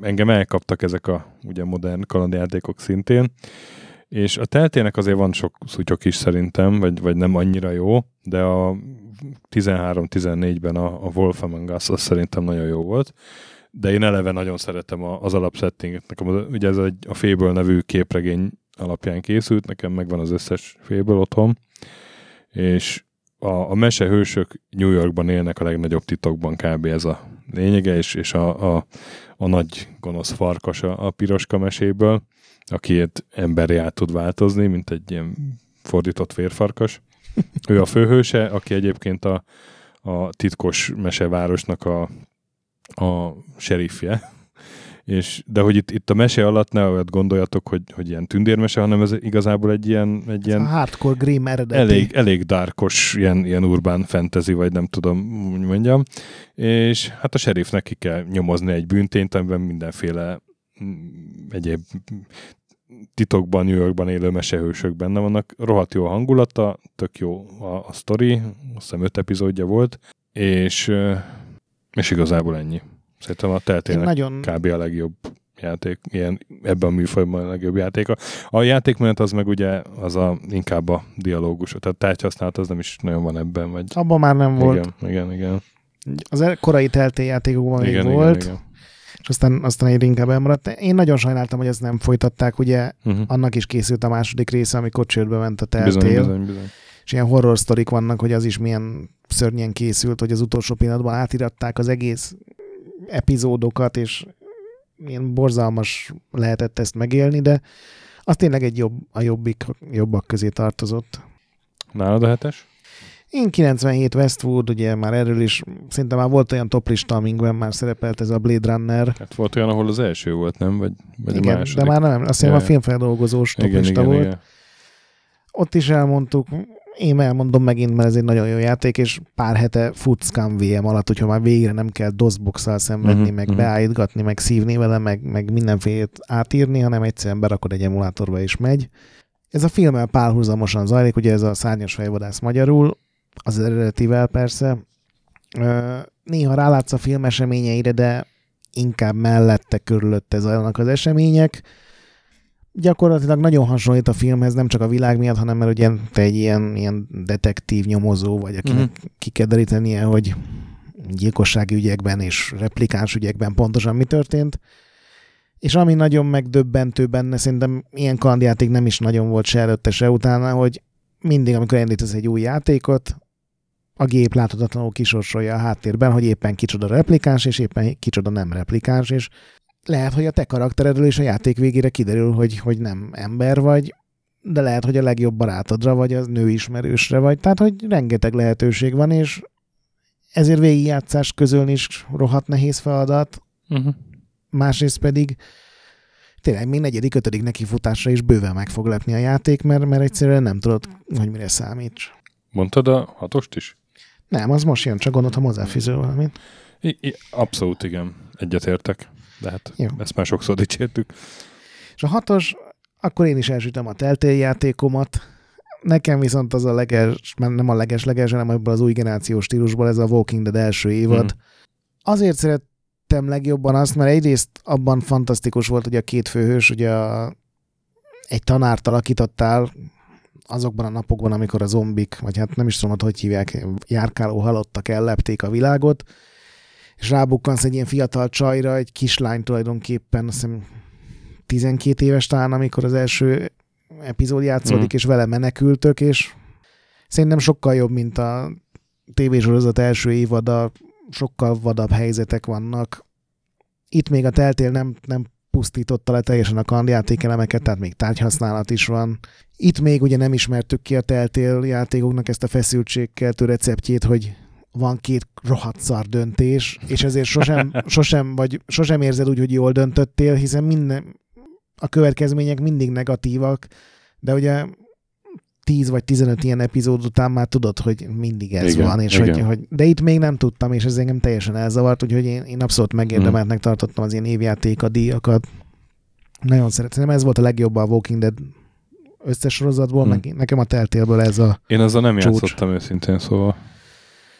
engem elkaptak ezek a ugye modern kalandjátékok szintén, és a teltének azért van sok szutyok is szerintem, vagy, vagy nem annyira jó, de a 13-14-ben a, a Wolf Among Us az szerintem nagyon jó volt, de én eleve nagyon szeretem a, az alapsettinget. Nekem ugye ez egy, a Fable nevű képregény alapján készült, nekem megvan az összes Fable otthon, és a, a mesehősök New Yorkban élnek a legnagyobb titokban kb. ez a lényege, és, és a, a, a nagy gonosz farkas a, a piroska meséből, akiért emberi át tud változni, mint egy ilyen fordított vérfarkas. Ő a főhőse, aki egyébként a, a titkos mesevárosnak a, a sheriffje, és, de hogy itt, itt a mese alatt ne olyat gondoljatok, hogy, hogy ilyen tündérmese, hanem ez igazából egy ilyen, egy ilyen A hardcore Grimm eredeti. elég, elég dárkos, ilyen, ilyen urbán fantasy, vagy nem tudom, úgy mondjam. És hát a sheriffnek ki kell nyomozni egy bűntényt, amiben mindenféle mm, egyéb titokban, New Yorkban élő mesehősök benne vannak. Rohadt jó a hangulata, tök jó a, a sztori, azt hiszem öt epizódja volt, és, és igazából ennyi. Szerintem a Én teltének nagyon, kb. a legjobb játék, ilyen ebben a műfajban a legjobb játék. A, játékmenet az meg ugye az a, inkább a dialógus, tehát tárgyhasználat az nem is nagyon van ebben, vagy abban már nem volt. igen, igen, igen. Az korai telté játékokban még igen, volt, Igen, és aztán, aztán egyre inkább elmaradt. Én nagyon sajnáltam, hogy ezt nem folytatták, ugye. Uh-huh. annak is készült a második része, amikor csődbe ment a teltél. Bizony, bizony, bizony. és ilyen horror sztorik vannak, hogy az is milyen szörnyen készült, hogy az utolsó pillanatban átiratták az egész epizódokat, és milyen borzalmas lehetett ezt megélni, de az tényleg egy jobb, a jobbik, jobbak közé tartozott. Nálad a hetes? Én 97 Westwood, ugye már erről is, szinte már volt olyan toplista, amikben már szerepelt ez a Blade Runner. Hát volt olyan, ahol az első volt, nem? Vagy, vagy a igen, második? de már nem, azt hiszem a filmfeldolgozós toplista igen, volt. igen. Ott is elmondtuk, én elmondom megint, mert ez egy nagyon jó játék, és pár hete fut Scum VM alatt, hogyha már végre nem kell DOS-boxal szenvedni, Mhm, meg mhm. beállítgatni, meg szívni vele, meg, meg mindenfélét átírni, hanem egyszerűen berakod egy emulátorba és megy. Ez a filmmel párhuzamosan zajlik, ugye ez a szárnyas fejvadász magyarul, az eredetivel persze. Néha rálátsz a film eseményeire, de inkább mellette körülötte zajlanak az események gyakorlatilag nagyon hasonlít a filmhez, nem csak a világ miatt, hanem mert ugye te egy ilyen, ilyen detektív nyomozó vagy, akinek Mhm. uh-huh. ki kell derítenie, hogy gyilkossági ügyekben és replikáns ügyekben pontosan mi történt. És ami nagyon megdöbbentő benne, szerintem ilyen kalandjáték nem is nagyon volt se előtte, se utána, hogy mindig, amikor elindítasz egy új játékot, a gép láthatatlanul kisorsolja a háttérben, hogy éppen kicsoda replikáns, és éppen kicsoda nem replikáns, és lehet, hogy a te karakteredről és a játék végére kiderül, hogy, hogy nem ember vagy, de lehet, hogy a legjobb barátodra vagy, a nőismerősre vagy. Tehát, hogy rengeteg lehetőség van, és ezért végigjátszás közölni is rohadt nehéz feladat. Uh-huh. Másrészt pedig tényleg még negyedik, ötödik nekifutásra is bőven meg fog lepni a játék, mert, mert egyszerűen nem tudod, hogy mire számíts. Mondtad a hatost is? Nem, az most jön, csak gondoltam hozzáfűző valamit. I- I- abszolút igen, egyetértek. De hát Jó. ezt már sokszor dicsértük. És a hatos, akkor én is elsütöm a Telltale játékomat. Nekem viszont az a leges, nem a leges-leges, hanem ebből az új generációs stílusból ez a Walking Dead első évad. Mhm. Azért szerettem legjobban azt, mert egyrészt abban fantasztikus volt, hogy a két főhős, ugye a, egy tanárt alakítottál azokban a napokban, amikor a zombik, vagy hát nem is tudom, hogy hívják, járkáló halottak ellepték a világot, és rábukkansz egy ilyen fiatal csajra, egy kislány tulajdonképpen, azt hiszem 12 éves talán, amikor az első epizód játszódik, Mhm. és vele menekültök, és szerintem sokkal jobb, mint a tévésorozat első évada, sokkal vadabb helyzetek vannak. Itt még a teltél nem, nem pusztította le teljesen a kandjátékelemeket, tehát még tárgyhasználat is van. Itt még ugye nem ismertük ki a teltél játékoknak ezt a feszültségkeltő receptjét, hogy van két rohadt szar döntés, és ezért sosem, (laughs) sosem, vagy sosem érzed úgy, hogy jól döntöttél, hiszen minden, a következmények mindig negatívak, de ugye 10 vagy 15 ilyen epizód után már tudod, hogy mindig ez Igen, van, és igen. hogy, hogy, de itt még nem tudtam, és ez engem teljesen elzavart, úgyhogy én, én abszolút megérdemeltnek tartottam az ilyen évjáték a díjakat. Nagyon szeretem, ez volt a legjobb a Walking Dead összes sorozatból, Hmm. meg nekem a Telltale-ből ez a Én azzal nem Csúcs. játszottam őszintén, szóval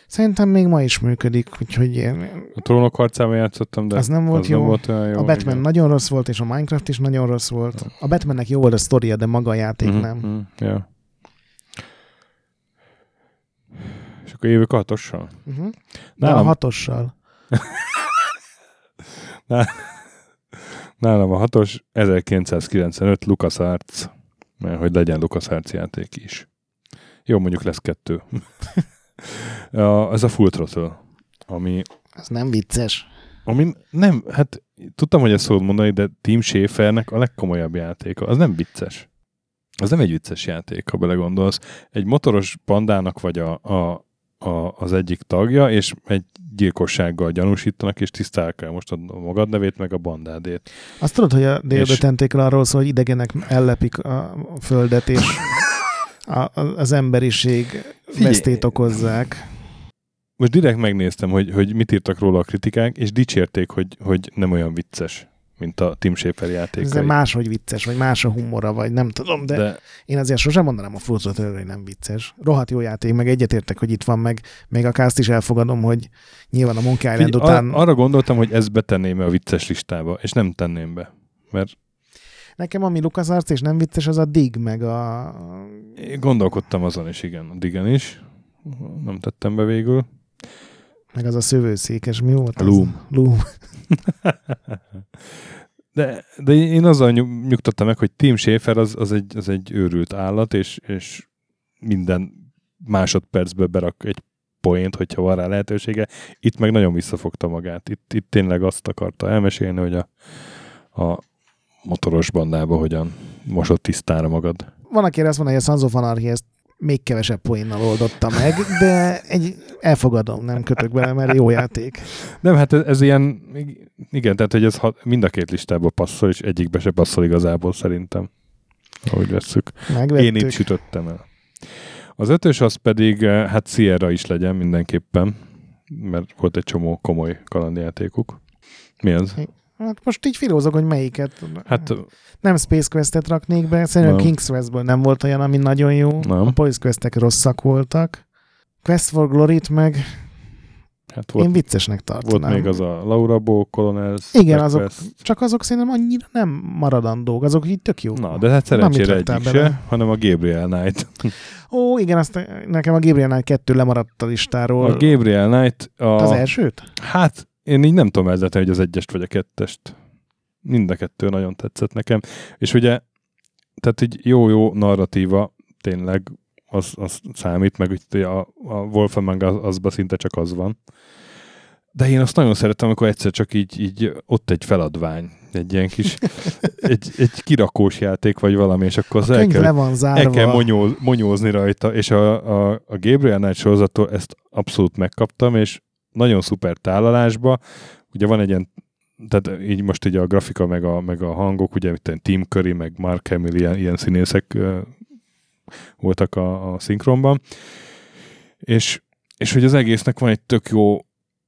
Szerintem még ma is működik, úgyhogy én, a trónok harcában játszottam, de az nem volt az jó. nem volt olyan jó. a Batman igen. nagyon rossz volt, és a Minecraft is nagyon rossz volt. A Batmannek jó volt a sztoria, de maga a játék Mhm, nem. mhm, Ja. És akkor jövök a hatossal? Uh-huh. De a Nálam, hatossal. (laughs) nálam a hatos 1995 LucasArts, mert hogy legyen LucasArts játék is. Jó, mondjuk lesz kettő. (laughs) a, ez a Full Throttle, ami Ez nem vicces. Ami nem, hát tudtam, hogy ezt szólod mondani, de Tim Schafernek a legkomolyabb játéka. Az nem vicces. Az nem egy vicces játék, ha belegondolsz. Egy motoros pandának vagy a, a a, az egyik tagja, és egy gyilkossággal gyanúsítanak, és tisztál kell most a magad nevét, meg a bandádét. Azt tudod, hogy a délbetentékről arról szól, hogy idegenek ellepik a földet, és (laughs) a, az emberiség Figyelj. vesztét okozzák. Most direkt megnéztem, hogy, hogy mit írtak róla a kritikák, és dicsérték, hogy, hogy nem olyan vicces, mint a Tim Schafer Ez játékai. máshogy vicces, vagy más a humora, vagy nem tudom, de, de... én azért sosem mondanám a Fruit hogy nem vicces. Rohadt jó játék, meg egyetértek, hogy itt van, meg még a cast is elfogadom, hogy nyilván a Monkey Island Figyelj, után... ar- arra gondoltam, hogy ezt betenném a vicces listába, és nem tenném be. Mert Nekem ami Lukas arc és nem vicces, az a Dig, meg a... én gondolkodtam azon is, igen, a Digen is. Nem tettem be végül. Meg az a szövőszékes, mi volt? A az? Loom. Loom. De, de én azzal nyug- nyugtattam meg, hogy Tim Schafer az, az, egy, az egy őrült állat, és, és minden másodpercből berak egy poént, hogyha van rá lehetősége. Itt meg nagyon visszafogta magát. Itt, itt tényleg azt akarta elmesélni, hogy a, a motoros bandába hogyan mosott tisztára magad. Van, aki azt mondja, hogy a Anarchy ezt még kevesebb poénnal oldotta meg, de egy, elfogadom, nem kötök bele, mert jó játék. Nem, hát ez, ez ilyen, igen, tehát hogy ez mind a két listába passzol, és egyikbe se passzol igazából szerintem. Ahogy vesszük. Megvettük. Én itt sütöttem el. Az ötös az pedig, eh, hát Sierra is legyen mindenképpen, mert volt egy csomó komoly kalandjátékuk. Mi az? Hát most így filózok, hogy melyiket. Hát Nem Space Quest-et raknék be, szerintem Nem. King's Questből nem volt olyan, ami nagyon jó. Nem. A Police Questek rosszak voltak. Quest for Glory-t meg hát volt, volt, én viccesnek volt tartanám. még az a Laura Bo, Colonels, Igen, azok-. Csak azok szerintem annyira nem maradandók, azok így tök jó. Na, de hát szerencsére egyik bele. se, hanem a Gabriel Knight. (laughs) Ó, igen, azt nekem a Gabriel Knight 2 lemaradt a listáról. A Gabriel Knight a... Az elsőt? Hát, én így nem tudom elzetni, hogy az egyest vagy a kettest. Mind a kettő nagyon tetszett nekem. És ugye, tehát egy jó-jó narratíva tényleg az, az számít, meg ugye a, a Wolfenmang az, azban szinte csak az van. De én azt nagyon szeretem, amikor egyszer csak így, így ott egy feladvány, egy ilyen kis, (laughs) egy, egy kirakós játék, vagy valami, és akkor az el kell, van zárva. el kell monyóz, monyózni rajta, és a, a, a Gabriel Knight sorozattól ezt abszolút megkaptam, és nagyon szuper tálalásba. Ugye van egy ilyen, tehát így most így a grafika meg a, meg a hangok, ugye itt Tim Curry, meg Mark Hamill, ilyen, ilyen színészek ö, voltak a, a szinkronban. És, és hogy az egésznek van egy tök jó,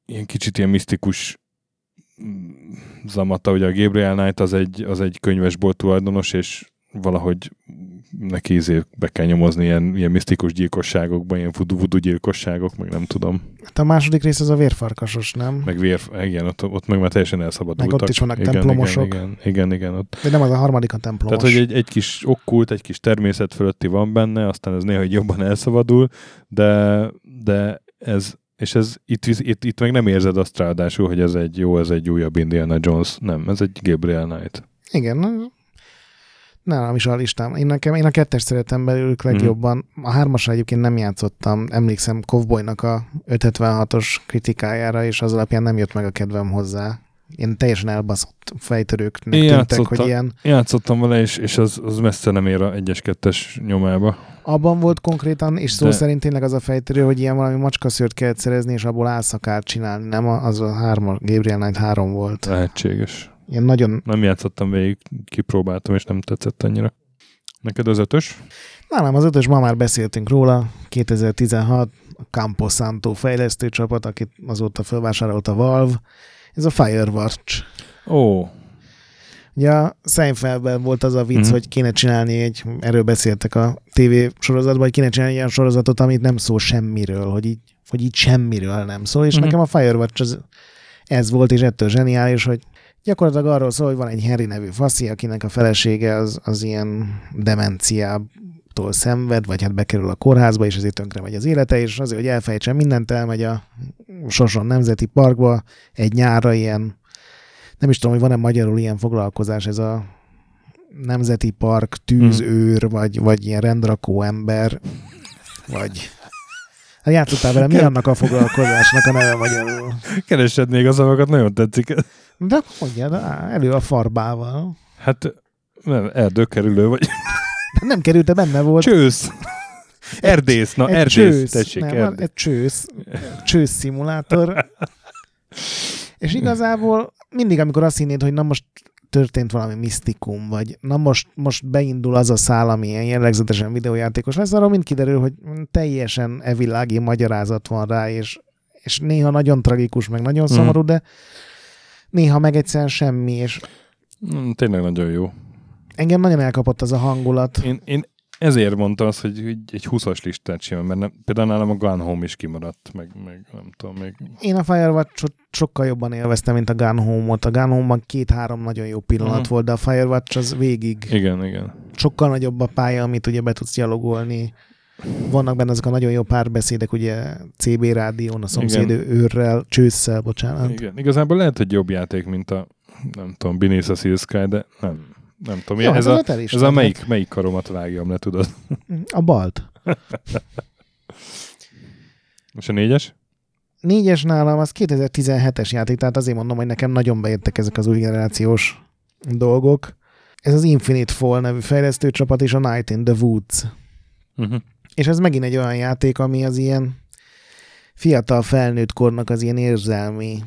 ilyen kicsit ilyen misztikus mm, zamata, ugye a Gabriel Knight az egy, az egy könyvesbolt tulajdonos, és valahogy neki izé be kell nyomozni ilyen, ilyen misztikus gyilkosságokba, ilyen voodoo gyilkosságok, meg nem tudom, Hát a második rész az a vérfarkasos, nem? meg vér, igen, ott, ott meg már teljesen elszabadultak. Meg ott is vannak igen, templomosok. Igen, igen, igen, igen ott. De nem az a harmadik a templomos. Tehát, hogy egy, egy kis okkult, egy kis természet fölötti van benne, aztán ez néha jobban elszabadul, de, de ez, és ez itt, itt, itt meg nem érzed azt ráadásul, hogy ez egy jó, ez egy újabb Indiana Jones. Nem, ez egy Gabriel Knight. Igen, nálam is a listám. Én, nekem, én a kettes szeretem belőlük legjobban. A hármasra egyébként nem játszottam. Emlékszem Kovboynak a 576-os kritikájára, és az alapján nem jött meg a kedvem hozzá. Én teljesen elbaszott fejtörőknek Én tűntek, hogy ilyen. Játszottam vele, és, és az, az messze nem ér a 1-2-es nyomába. Abban volt konkrétan, és szó De- szerint tényleg az a fejtörő, hogy ilyen valami macskaszőrt kellett szerezni, és abból álszakát csinálni. Nem, az a hárma, Gabriel Knight három volt. Lehetséges. Ilyen nagyon... Nem játszottam végig, kipróbáltam, és nem tetszett annyira. Neked az ötös? Nálam az ötös, ma már beszéltünk róla, 2016, a Campo Santo fejlesztő csapat, akit azóta felvásárolt a Valve. Ez a Firewatch. Ó, Ugye a Seinfeldben volt az a vicc, Mhm. mm. hogy kéne csinálni egy, erről beszéltek a TV sorozatban, hogy kéne csinálni egy ilyen sorozatot, amit nem szól semmiről, hogy így, hogy így semmiről nem szól, és Mhm. mm-hmm. nekem a Firewatch az, ez volt, és ettől zseniális, hogy gyakorlatilag arról szól, hogy van egy Harry nevű faszi, akinek a felesége az, az ilyen demenciától szenved, vagy hát bekerül a kórházba, és ezért tönkre megy az élete, és azért, hogy elfejtsen mindent, elmegy a Soson Nemzeti Parkba egy nyárra ilyen nem is tudom, hogy van-e magyarul ilyen foglalkozás, ez a Nemzeti Park tűzőr, vagy, vagy ilyen rendrakó ember, vagy... Hát játszottál vele, mi annak a foglalkozásnak a neve magyarul? keresed még a szavakat, nagyon tetszik. De mondja, de á, elő a farbával. Hát nem, erdőkerülő vagy. Nem került, de benne volt. Csősz. Erdész, na egy erdész, csősz, tessék, nem, erdész. egy csősz, csősz szimulátor. És igazából mindig, amikor azt hinnéd, hogy na most történt valami misztikum, vagy na most, most beindul az a szál, ami ilyen jellegzetesen videójátékos lesz, arról mind kiderül, hogy teljesen evilági magyarázat van rá, és, és néha nagyon tragikus, meg nagyon szomorú, de néha meg egyszerűen semmi, és Mm, Tényleg nagyon jó. engem nagyon elkapott az a hangulat. Én, én ezért mondtam azt, hogy egy 20-as listát simán, mert nem, például nálam a Gun Home is kimaradt, meg, meg nem tudom, még Én a Firewatch-ot sokkal jobban élveztem, mint a Gun Home-ot. A Gun Home-ban két-három nagyon jó pillanat Mhm. volt, de a Firewatch az végig igen, igen. sokkal nagyobb a pálya, amit ugye be tudsz gyalogolni. Vannak benne azok a nagyon jó párbeszédek, ugye CB rádión, a szomszéd Igen. őrrel, csősszel, bocsánat. igen. Igazából lehet, hogy jobb játék, mint a nem tudom, Beneath a Sky, de nem, nem tudom. Jó, ez, hát a, ez a melyik, melyik karomat vágjam le, tudod? A balt. Most a négyes? Négyes nálam az 2017-es játék, tehát azért mondom, hogy nekem nagyon beértek ezek az új generációs dolgok. Ez az Infinite Fall nevű fejlesztőcsapat és a Night in the Woods. Uh-huh. És ez megint egy olyan játék, ami az ilyen fiatal felnőtt kornak az ilyen érzelmi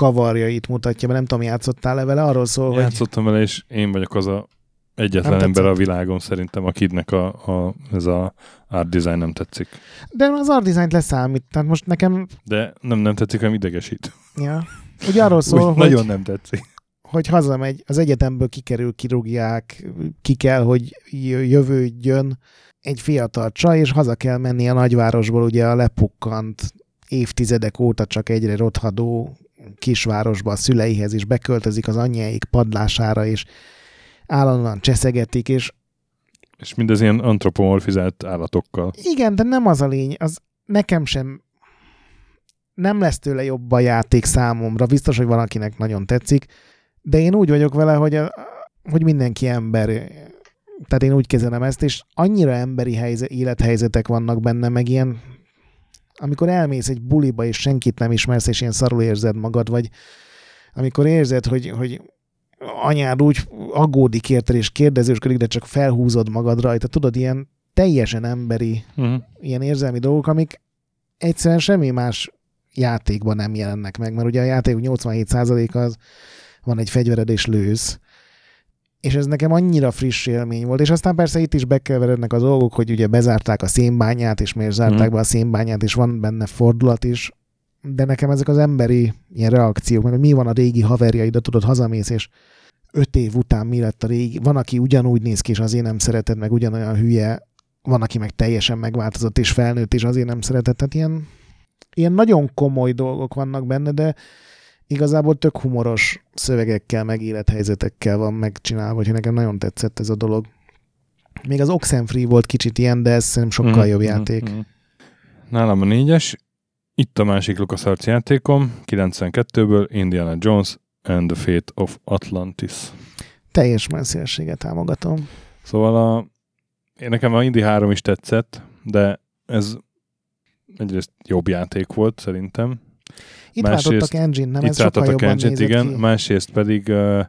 kavarjait mutatja, mert nem tudom, játszottál-e vele, arról szól, hogy Játszottam vele, és én vagyok az a egyetlen ember a világon szerintem, akidnek a, a, ez a art design nem tetszik. de az art design leszámít, tehát most nekem, De nem, nem tetszik, hanem idegesít. ja, ugye arról (laughs) szól, Úgy, hogy, nagyon nem tetszik. hogy hazamegy, az egyetemből kikerül, kirúgják, ki kell, hogy jö- jövődjön egy fiatal csaj, és haza kell menni a nagyvárosból, ugye a lepukkant évtizedek óta csak egyre rothadó kisvárosba a szüleihez, és beköltözik az anyjáik padlására, és állandóan cseszegetik, és És mindez ilyen antropomorfizált állatokkal. igen, de nem az a lény, az nekem sem nem lesz tőle jobb a játék számomra, biztos, hogy valakinek nagyon tetszik, de én úgy vagyok vele, hogy, a, hogy mindenki ember, tehát én úgy kezelem ezt, és annyira emberi helyzet, élethelyzetek vannak benne, meg ilyen, amikor elmész egy buliba, és senkit nem ismersz, és ilyen szarul érzed magad, vagy amikor érzed, hogy, hogy anyád úgy aggódik érted, és kérdezősködik, de csak felhúzod magad rajta, tudod, ilyen teljesen emberi, Uh-huh. ilyen érzelmi dolgok, amik egyszerűen semmi más játékban nem jelennek meg, mert ugye a játék 87%-a az van egy fegyvered és lősz, és ez nekem annyira friss élmény volt, és aztán persze itt is bekeverednek az dolgok, hogy ugye bezárták a szénbányát, és miért zárták Mhm. be a szénbányát, és van benne fordulat is, de nekem ezek az emberi ilyen reakciók, meg hogy mi van a régi haverjaid, tudod, hazamész, és öt év után mi lett a régi, van, aki ugyanúgy néz ki, és azért nem szereted, meg ugyanolyan hülye, van, aki meg teljesen megváltozott és felnőtt, és azért nem szeretett. Tehát ilyen, ilyen nagyon komoly dolgok vannak benne, de igazából tök humoros szövegekkel, meg élethelyzetekkel van megcsinálva, hogy nekem nagyon tetszett ez a dolog. Még az Oxenfree volt kicsit ilyen, de ez szerintem sokkal Mhm, jobb mhm, játék. mhm. Nálam a négyes. Itt a másik LucasArts játékom, 92-ből Indiana Jones and the Fate of Atlantis. Teljes messzélséget támogatom. Szóval a, én nekem a Indy 3 is tetszett, de ez egyrészt jobb játék volt szerintem. Itt Másrészt- váltottak engine, nem? Itt ez sokkal jobban engine igen, ki. másrészt pedig uh,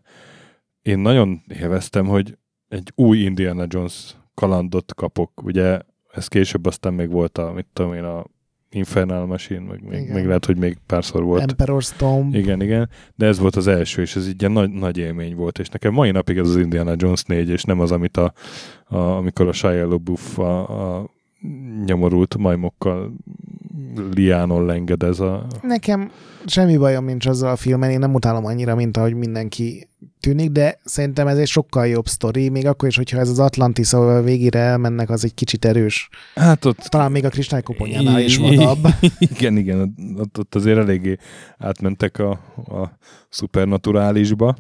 én nagyon élveztem, hogy egy új Indiana Jones kalandot kapok. Ugye ez később aztán még volt a, mit tudom én, a Infernal Machine, meg még, Igen. még lehet, hogy még párszor volt. Emperor's Tomb. Igen, igen, de ez volt az első, és ez így egy nagy, nagy élmény volt, és nekem mai napig ez az Indiana Jones 4, és nem az, amit a, a amikor a Shia LaBeouf a, a nyomorult majmokkal liánon lengedez a... Nekem semmi bajom nincs azzal a filmen, én nem utálom annyira, mint ahogy mindenki tűnik, de szerintem ez egy sokkal jobb sztori, még akkor is, hogyha ez az Atlantis, ahol a végére elmennek, az egy kicsit erős. Hát ott... Talán még a kristálykoponyánál is vadabb. (laughs) Igen, igen, ott, ott azért eléggé átmentek a, a szupernaturálisba,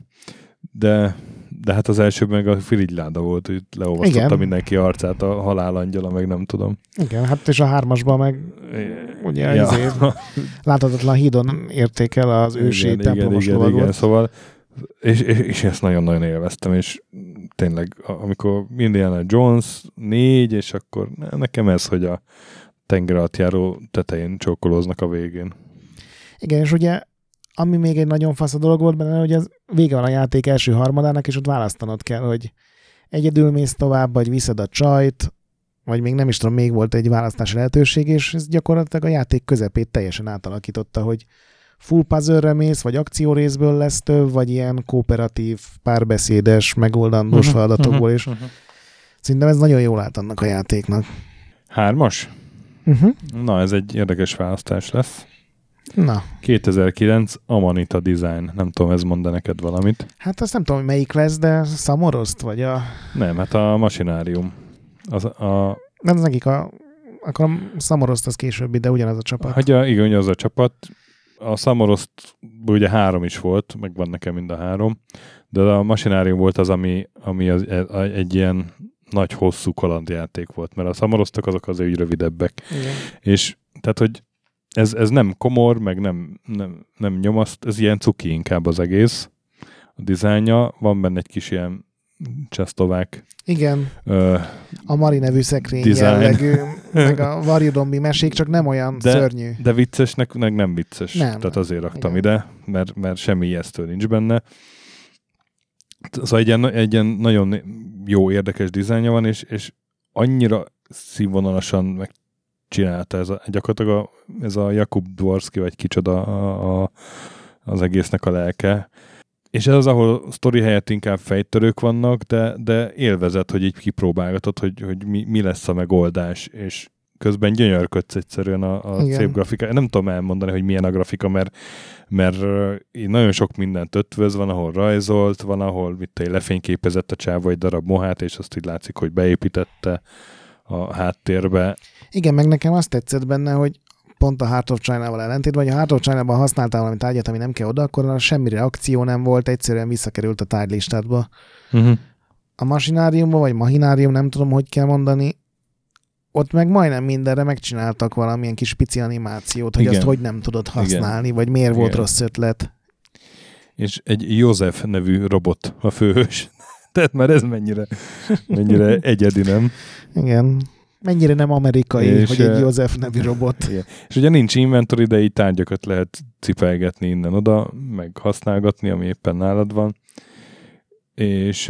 de, de hát az első meg a firigyláda volt, hogy leolvasztotta Igen. mindenki arcát a halálangyala, meg nem tudom. Igen, hát és a hármasban meg ugye Ja. izé, láthatatlan hídon érték el az ősi igen, templomos igen, lovagot. igen, szóval és, és, és ezt nagyon-nagyon élveztem, és tényleg, amikor Indiana Jones négy, és akkor nekem ez, hogy a tenger tetején csókolóznak a végén. Igen, és ugye ami még egy nagyon fasz a dolog volt benne, hogy az vége van a játék első harmadának, és ott választanod kell, hogy egyedül mész tovább, vagy viszed a csajt, vagy még nem is tudom, még volt egy választási lehetőség, és ez gyakorlatilag a játék közepét teljesen átalakította, hogy full puzzle mész, vagy akciórészből lesz több, vagy ilyen kooperatív, párbeszédes, megoldandós Mhm, feladatokból, mhm, és mhm. szerintem ez nagyon jól állt annak a játéknak. Hármas? Uh-huh. Na, ez egy érdekes választás lesz. Na, 2009 Amanita Design. Nem tudom, ez mond neked valamit. hát azt nem tudom, hogy melyik lesz, de Samoroszt, vagy a... Nem, hát a Machinárium. Az, a, Nem, az nekik a... Akkor a Samoroszt az későbbi, de ugyanaz a csapat. a, igen, az a csapat. A Samoroszt ugye három is volt, meg van nekem mind a három, de a Machinárium volt az, ami, ami az, egy ilyen nagy, hosszú kalandjáték volt, mert a Samoroztak azok azért úgy rövidebbek. Igen. És tehát, hogy ez, ez nem komor, meg nem, nem, nem nyomaszt, ez ilyen cuki inkább az egész. A dizájnja, van benne egy kis ilyen csehszlovák Igen, ö, a Mari nevű szekrény Design. jellegű, (laughs) meg a Varjudombi mesék, csak nem olyan De- szörnyű. de viccesnek meg nem vicces. Nem, Tehát azért raktam Igen. ide, mert, mert semmi ijesztő nincs benne. Szóval egy ilyen, egy ilyen nagyon jó, érdekes dizájnja van, és, és annyira színvonalasan megcsinálta ez a, gyakorlatilag a, ez a Jakub Dvorski, vagy kicsoda a, a, az egésznek a lelke. És ez az, ahol sztori helyett inkább fejtörők vannak, de, de élvezet, hogy így kipróbálgatod, hogy, hogy mi, mi lesz a megoldás, és közben gyönyörködsz egyszerűen a, a Igen. szép grafika. Nem tudom elmondani, hogy milyen a grafika, mert, mert így nagyon sok mindent ötvöz, van, ahol rajzolt, van, ahol mit egy lefényképezett a csáva egy darab mohát, és azt így látszik, hogy beépítette a háttérbe. Igen, meg nekem azt tetszett benne, hogy pont a Heart of China-val ellentétben, vagy a Heart of China-ban használtál valami tárgyat, ami nem kell oda, akkor semmi reakció nem volt, egyszerűen visszakerült a tárgylistádba. Uh-huh. A masináriumban, vagy mahinárium, nem tudom, hogy kell mondani, ott meg majdnem mindenre megcsináltak valamilyen kis pici animációt, hogy Igen. azt hogy nem tudod használni, vagy miért volt Igen. rossz ötlet. És egy József nevű robot a főhős. Tehát már ez mennyire, mennyire egyedi, nem? Igen. Mennyire nem amerikai, És, hogy egy József nevű robot. Igen. És ugye nincs inventory, de így tárgyakat lehet cipelgetni innen-oda, meg használgatni, ami éppen nálad van. És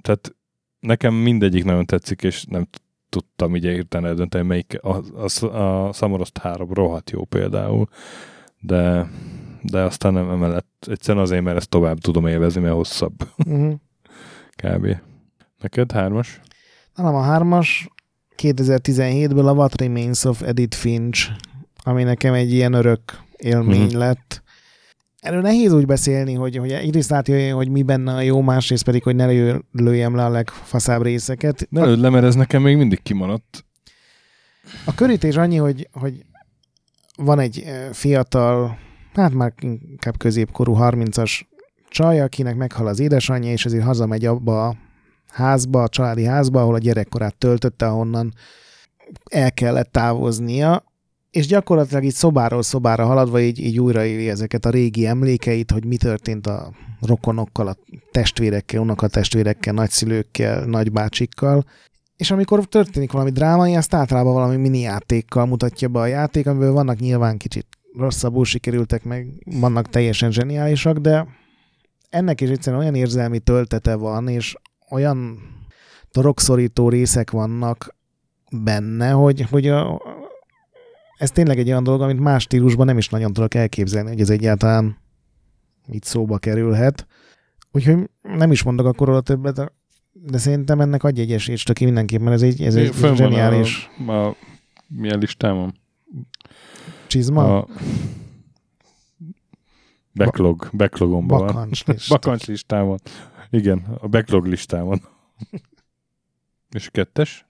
tehát nekem mindegyik nagyon tetszik, és nem tudtam így hirtelen eldönteni, melyik a, a, a Samoroszt 3 rohadt jó például, de, de aztán nem emellett, egyszerűen azért, mert ezt tovább tudom élvezni, mert hosszabb Uh-huh. Kb. Neked hármas? Nálam a hármas 2017-ből a What Remains of Edith Finch, ami nekem egy ilyen örök élmény Mhm. lett. Erről nehéz úgy beszélni, hogy, hogy egyrészt látja, hogy mi benne a jó, másrészt pedig, hogy ne lő- lőjem le a legfaszább részeket. Ne lőd le, mert ez nekem még mindig kimaradt. A körítés annyi, hogy, hogy van egy eh, fiatal, hát már inkább középkorú 30-as csaj, akinek meghal az édesanyja, és ezért hazamegy abba a házba, a családi házba, ahol a gyerekkorát töltötte, ahonnan el kellett távoznia, és gyakorlatilag így szobáról szobára haladva így, így újraéli ezeket a régi emlékeit, hogy mi történt a rokonokkal, a testvérekkel, unokatestvérekkel, nagyszülőkkel, nagybácsikkal, és amikor történik valami drámai, azt általában valami mini játékkal mutatja be a játék, amiből vannak nyilván kicsit rosszabbul sikerültek, meg vannak teljesen zseniálisak, de ennek is egyszerűen olyan érzelmi töltete van, és olyan torokszorító részek vannak benne, hogy, hogy a, ez tényleg egy olyan dolog, amit más stílusban nem is nagyon tudok elképzelni, hogy ez egyáltalán így szóba kerülhet. Úgyhogy nem is mondok akkor róla többet, de szerintem ennek adj egy esélyt, csak mindenképp, mert ez egy, ez egy van zseniális A, a, milyen listámon? csizma, A backlog, backlogomban van. bakancs list. (laughs) Bakancs listámon. Igen, a backlog listámon. (laughs) És a kettes?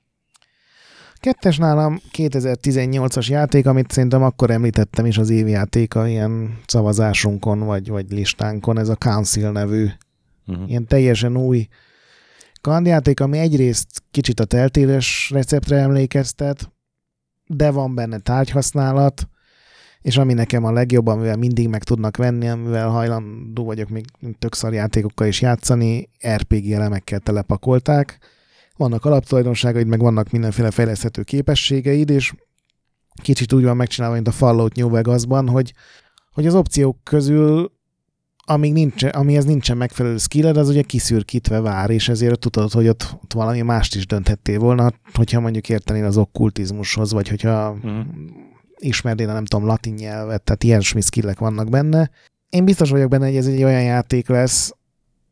Kettes nálam 2018-as játék, amit szerintem akkor említettem is az évjátéka ilyen szavazásunkon, vagy, vagy listánkon, ez a Council nevű Uh-huh. ilyen teljesen új kalandjáték, ami egyrészt kicsit a teltéres receptre emlékeztet, de van benne tárgyhasználat, és ami nekem a legjobb, amivel mindig meg tudnak venni, amivel hajlandó vagyok még tök szar játékokkal is játszani, RPG elemekkel telepakolták. Vannak alaptulajdonságaid, meg vannak mindenféle fejleszthető képességeid, és kicsit úgy van megcsinálva, mint a Fallout New Vegasban, hogy, hogy az opciók közül amíg nincs, amihez nincsen megfelelő skilled, az ugye kiszürkítve vár, és ezért tudod, hogy ott, ott valami mást is dönthettél volna, hogyha mondjuk értenél az okkultizmushoz, vagy hogyha uh-huh. ismernél, nem tudom, latin nyelvet, tehát ilyen skillek vannak benne. Én biztos vagyok benne, hogy ez egy olyan játék lesz,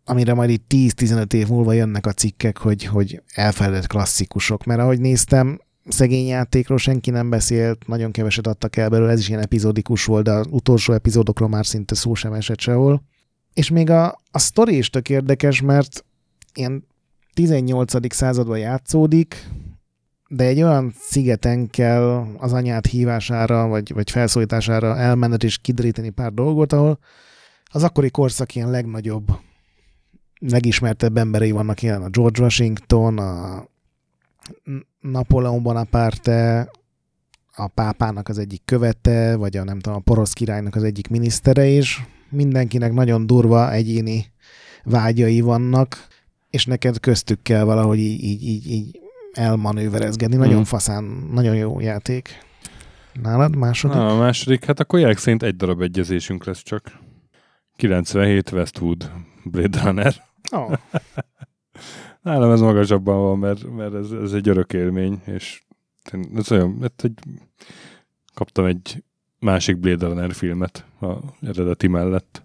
amire majd itt 10-15 év múlva jönnek a cikkek, hogy, hogy elfeledett klasszikusok, mert ahogy néztem, szegény játékról senki nem beszélt, nagyon keveset adtak el belőle, ez is ilyen epizódikus volt, de az utolsó epizódokról már szinte szó sem esett sehol. És még a, a sztori is tök érdekes, mert ilyen 18. században játszódik, de egy olyan szigeten kell az anyát hívására, vagy, vagy felszólítására elmenned és kideríteni pár dolgot, ahol az akkori korszak ilyen legnagyobb, legismertebb emberei vannak ilyen a George Washington, a Napóleon Bonaparte, a pápának az egyik követe, vagy a nem tudom, a porosz királynak az egyik minisztere is. Mindenkinek nagyon durva egyéni vágyai vannak, és neked köztük kell valahogy így, így, így, így elmanőverezgetni. Nagyon mm. faszán, nagyon jó játék. Nálad második? Na, a második, hát akkor jelek szerint egy darab egyezésünk lesz csak. 97 Westwood Blade Runner. Oh. (laughs) Nálam ez magasabban van, mert, mert ez, ez egy örök élmény, és ez olyan, ez egy, kaptam egy másik Blade Runner filmet a eredeti mellett.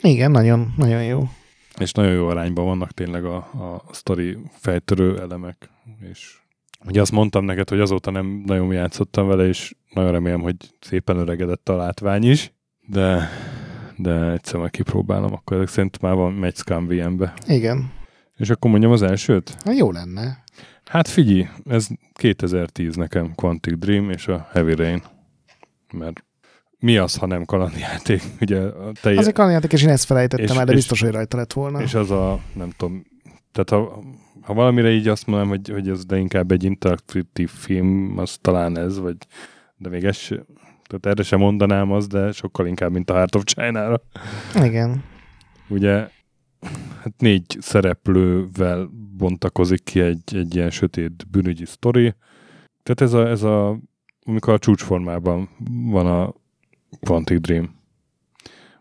Igen, nagyon, nagyon jó. És nagyon jó arányban vannak tényleg a, a sztori fejtörő elemek, és ugye azt mondtam neked, hogy azóta nem nagyon játszottam vele, és nagyon remélem, hogy szépen öregedett a látvány is, de, de egyszer meg kipróbálom, akkor ezek szerint már van megy Scam VM-be. Igen. És akkor mondjam az elsőt? Na, jó lenne. Hát figyelj, ez 2010 nekem Quantic Dream és a Heavy Rain. Mert mi az, ha nem kalandjáték? (laughs) Ugye a te... Az egy kalandjáték, és én ezt felejtettem és, el, de biztos, hogy rajta lett volna. És az a, nem tudom, tehát ha, ha valamire így azt mondom, hogy, hogy ez de inkább egy interaktív film, az talán ez, vagy de még ez se, tehát erre sem mondanám az, de sokkal inkább, mint a Heart of China-ra. Igen. Ugye hát négy szereplővel bontakozik ki egy, egy ilyen sötét bűnügyi sztori. Tehát ez a, ez a amikor a csúcsformában van a Quantic Dream.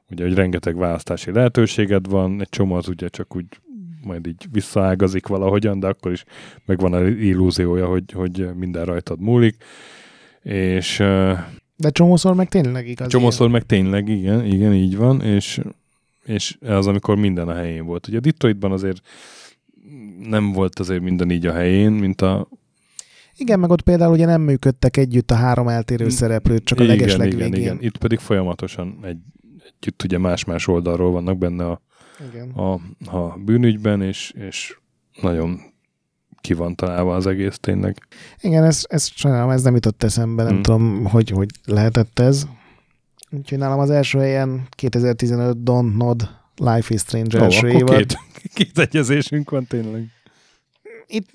Ugye, hogy rengeteg választási lehetőséged van, egy csomó az ugye csak úgy majd így visszaágazik valahogyan, de akkor is megvan a illúziója, hogy, hogy minden rajtad múlik. És de csomószor meg tényleg igaz. Csomószor meg tényleg, igen, igen, így van, és és az, amikor minden a helyén volt. Ugye Detroitban azért nem volt azért minden így a helyén, mint a igen, meg ott például ugye nem működtek együtt a három eltérő mm. szereplőt, csak a leges igen, igen, igen. Itt pedig folyamatosan egy, együtt ugye más-más oldalról vannak benne a, igen. a, a bűnügyben, és, és nagyon ki van találva az egész tényleg. Igen, ez, ez sajnálom, ez nem jutott eszembe, nem hmm. tudom, hogy, hogy lehetett ez. Úgyhogy nálam az első helyen 2015 Don't Nod Life is Strange oh, első évad. Két, két egyezésünk van tényleg. Itt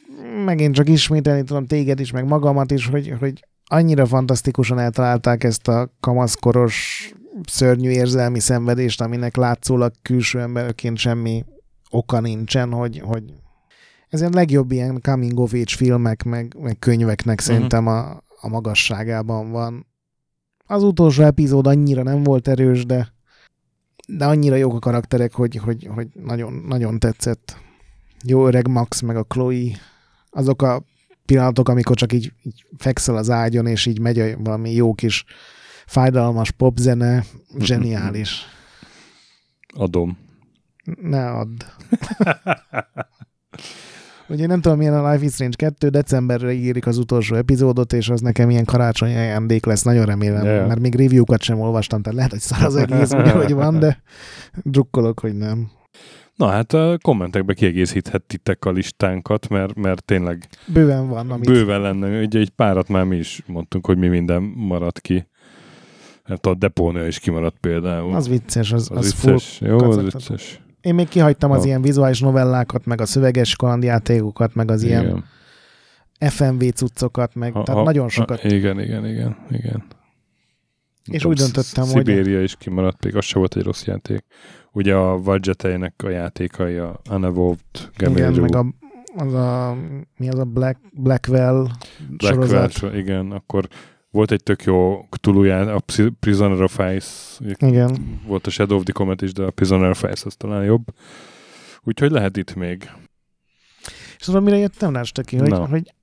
megint csak ismételni tudom téged is, meg magamat is, hogy, hogy annyira fantasztikusan eltalálták ezt a kamaszkoros szörnyű érzelmi szenvedést, aminek látszólag külső emberként semmi oka nincsen, hogy, hogy ez a legjobb ilyen coming of age filmek, meg, meg könyveknek uh-huh. szerintem a, a magasságában van. Az utolsó epizód annyira nem volt erős, de, de annyira jók a karakterek, hogy, hogy, hogy nagyon, nagyon tetszett. Jó öreg Max, meg a Chloe, azok a pillanatok, amikor csak így, így fekszel az ágyon, és így megy valami jó kis fájdalmas popzene, zseniális. Adom. Ne add. Ugye nem tudom, milyen a Life is Strange 2, decemberre írik az utolsó epizódot, és az nekem ilyen karácsonyi ajándék lesz, nagyon remélem, yeah. mert még review-kat sem olvastam, tehát lehet, hogy szar az egész, (laughs) hogy van, de drukkolok, hogy nem. Na hát a kommentekbe kiegészíthetitek a listánkat, mert, mert tényleg bőven van. Amit... Bőven lenne. Ugye egy párat már mi is mondtunk, hogy mi minden maradt ki. Hát a depónia is kimaradt például. Az vicces, az, az, az vicces. Jó, az vicces. Én még kihagytam az ilyen vizuális novellákat, meg a szöveges kalandjátékokat, meg az igen. ilyen FMV cuccokat, meg ha, tehát ha, nagyon sokat. Ha, igen, igen, igen, igen. És úgy döntöttem, hogy... Szibéria is kimaradt, még az sem volt egy rossz játék. Ugye a Vajjeteinek a játékai, a Unevolved Igen, meg a, az a, mi az a Black, Blackwell, Blackwell sorozat. igen, akkor Volt egy tök jó Cthulhu a Prisoner of Ice. Igen. Volt a Shadow of the Comet is, de a Prisoner of Ice az talán jobb. Úgyhogy lehet itt még. És tudom, mire jöttem rá ki, hogy, no. hogy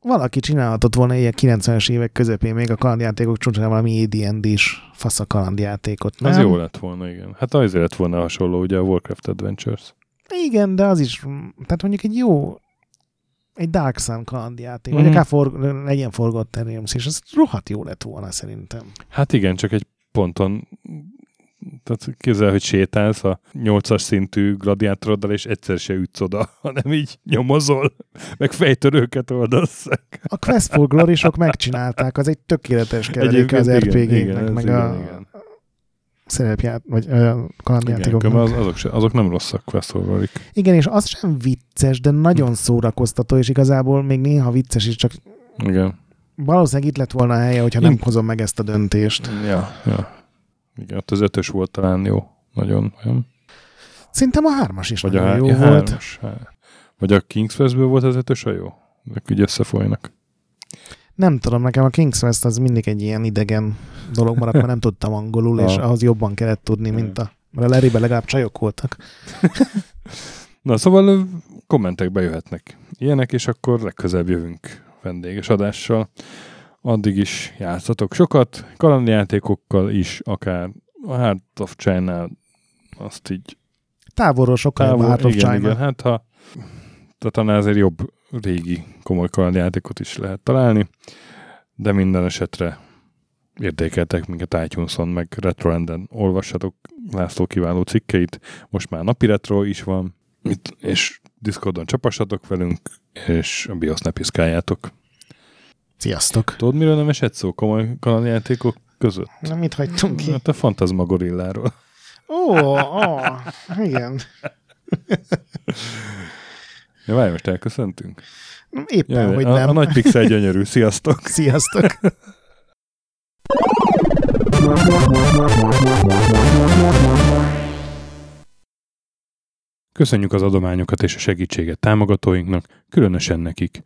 valaki csinálhatott volna ilyen 90-es évek közepén még a kalandjátékok csúcsán valami adnd is fasz a kalandjátékot. Nem? Az jó lett volna, igen. Hát azért lett volna hasonló, ugye a Warcraft Adventures. Igen, de az is, tehát mondjuk egy jó egy Dark Sun kalandjáték, mm-hmm. vagy akár for, legyen forgott Realms, és az rohadt jó lett volna szerintem. Hát igen, csak egy ponton tehát képzel, hogy sétálsz a nyolcas szintű gladiátoroddal, és egyszer se ütsz oda, (laughs) hanem így nyomozol, meg fejtörőket oldasz. A Quest for glory megcsinálták, az egy tökéletes (laughs) keveréke az RPG-nek, meg igen, a igen. Szerepját, vagy a kalandjátékoknak. Igen, az, azok, se, azok nem rosszak Quest glory Igen, és az sem vicces, de nagyon szórakoztató, és igazából még néha vicces is, csak igen. valószínűleg itt lett volna a helye, hogyha nem hozom meg ezt a döntést. Ja, ja. Igen, ott az ötös volt talán jó. Nagyon, olyan. Szerintem a hármas is Vagy a jó volt. Hármas, Vagy a King's Westből volt az ötös a jó? Ezek így összefolynak. Nem tudom, nekem a King's West az mindig egy ilyen idegen dolog maradt, mert nem (laughs) tudtam angolul, és ahhoz jobban kellett tudni, mint a... Mert a larry legalább csajok voltak. (laughs) Na, szóval kommentek bejöhetnek ilyenek, és akkor legközelebb jövünk vendéges adással addig is játszatok sokat, kalandjátékokkal is, akár a Heart of China azt így távolról sokkal távol, a Heart of igen, China. Igen, hát ha tehát annál azért jobb régi komoly kalandjátékot is lehet találni, de minden esetre értékeltek minket iTunes-on, meg Retroenden olvassatok László kiváló cikkeit, most már napi retro is van, és Discordon csapassatok velünk, és a BIOS ne piszkáljátok. Sziasztok! Tudod, miről nem esett szó komoly kalandjátékok között? Na, mit hagytunk ki? Hát a Fantasma Gorilláról. Ó, ó, igen. (laughs) Ja, várj, most elköszöntünk? Éppen, ja, hogy a, nem. A nagy pixel gyönyörű. Sziasztok! (laughs) Sziasztok! Köszönjük az adományokat és a segítséget támogatóinknak, különösen nekik.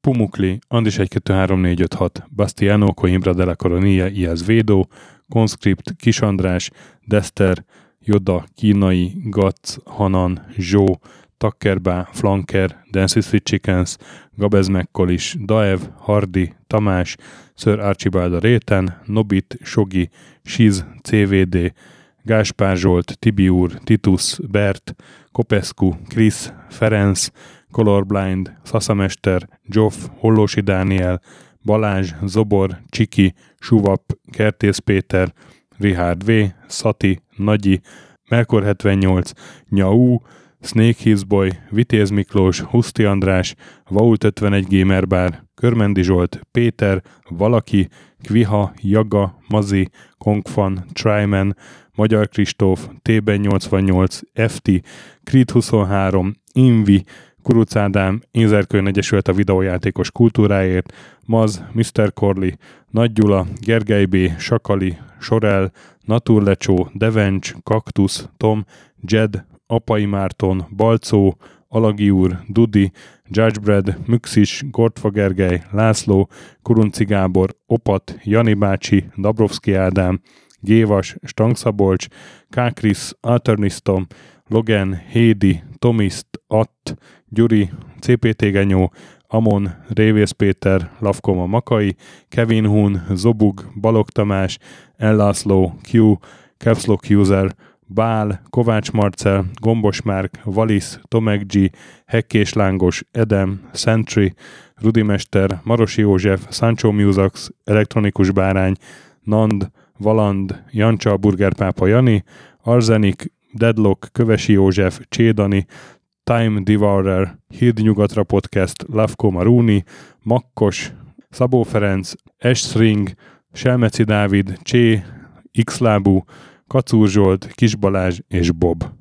Pumukli, Andis 1 2 3 4 5 6, Bastiano, Coimbra de la Coronia, Iaz Védó, Conscript, Kis András, Dester, Joda, Kínai, Gatz, Hanan, Zsó, Takkerbá, Flanker, Dancy Sweet Chickens, Gabez Mekkolis, Daev, Hardi, Tamás, Sir Archibald a Réten, Nobit, Sogi, Siz, CVD, Gáspár Zsolt, Tibiur, Titus, Bert, Kopescu, Krisz, Ferenc, Colorblind, Szaszamester, Joff, Hollósi Dániel, Balázs, Zobor, Csiki, Suvap, Kertész Péter, Richard V, Szati, Nagyi, Melkor 78, Nyau, Snake Hillsboy, Vitéz Miklós, Huszti András, Vault 51 Gamerbar, Körmendi Zsolt, Péter, Valaki, Kviha, Jaga, Mazi, Kongfan, Tryman, Magyar Kristóf, Tében 88, FT, Creed 23, Invi, Kuruc Ádám, Inzerkőn Egyesült a videójátékos kultúráért, Maz, Mr. Corley, Nagy Gyula, Gergely B., Sakali, Sorel, Naturlecsó, Devencs, Kaktusz, Tom, Jed, Apai Márton, Balcó, Alagi úr, Dudi, Judgebred, Müxis, Gortfa Gergely, László, Kurunci Gábor, Opat, Jani bácsi, Dabrowski Ádám, Gévas, Stangszabolcs, Kákris, Alternisztom, Logan, Hédi, Tomiszt, Att, Gyuri, CPT Genyó, Amon, Révész Péter, Lavkoma Makai, Kevin Hun, Zobug, Balog Tamás, Ellászló, Q, Capslock User, Bál, Kovács Marcel, Gombos Márk, Valisz, Tomek G, Hekkés Lángos, Edem, Sentry, Rudimester, Marosi József, Sancho Musax, Elektronikus Bárány, Nand, Valand, Jancsa, Burgerpápa Jani, Arzenik, Deadlock, Kövesi József, Csédani, Time Devourer, Híd Nyugatra Podcast, Lavko Maruni, Makkos, Szabó Ferenc, Estring, Selmeci Dávid, Csé, Xlábú, Kacúr Zsolt, Kis Balázs és Bob.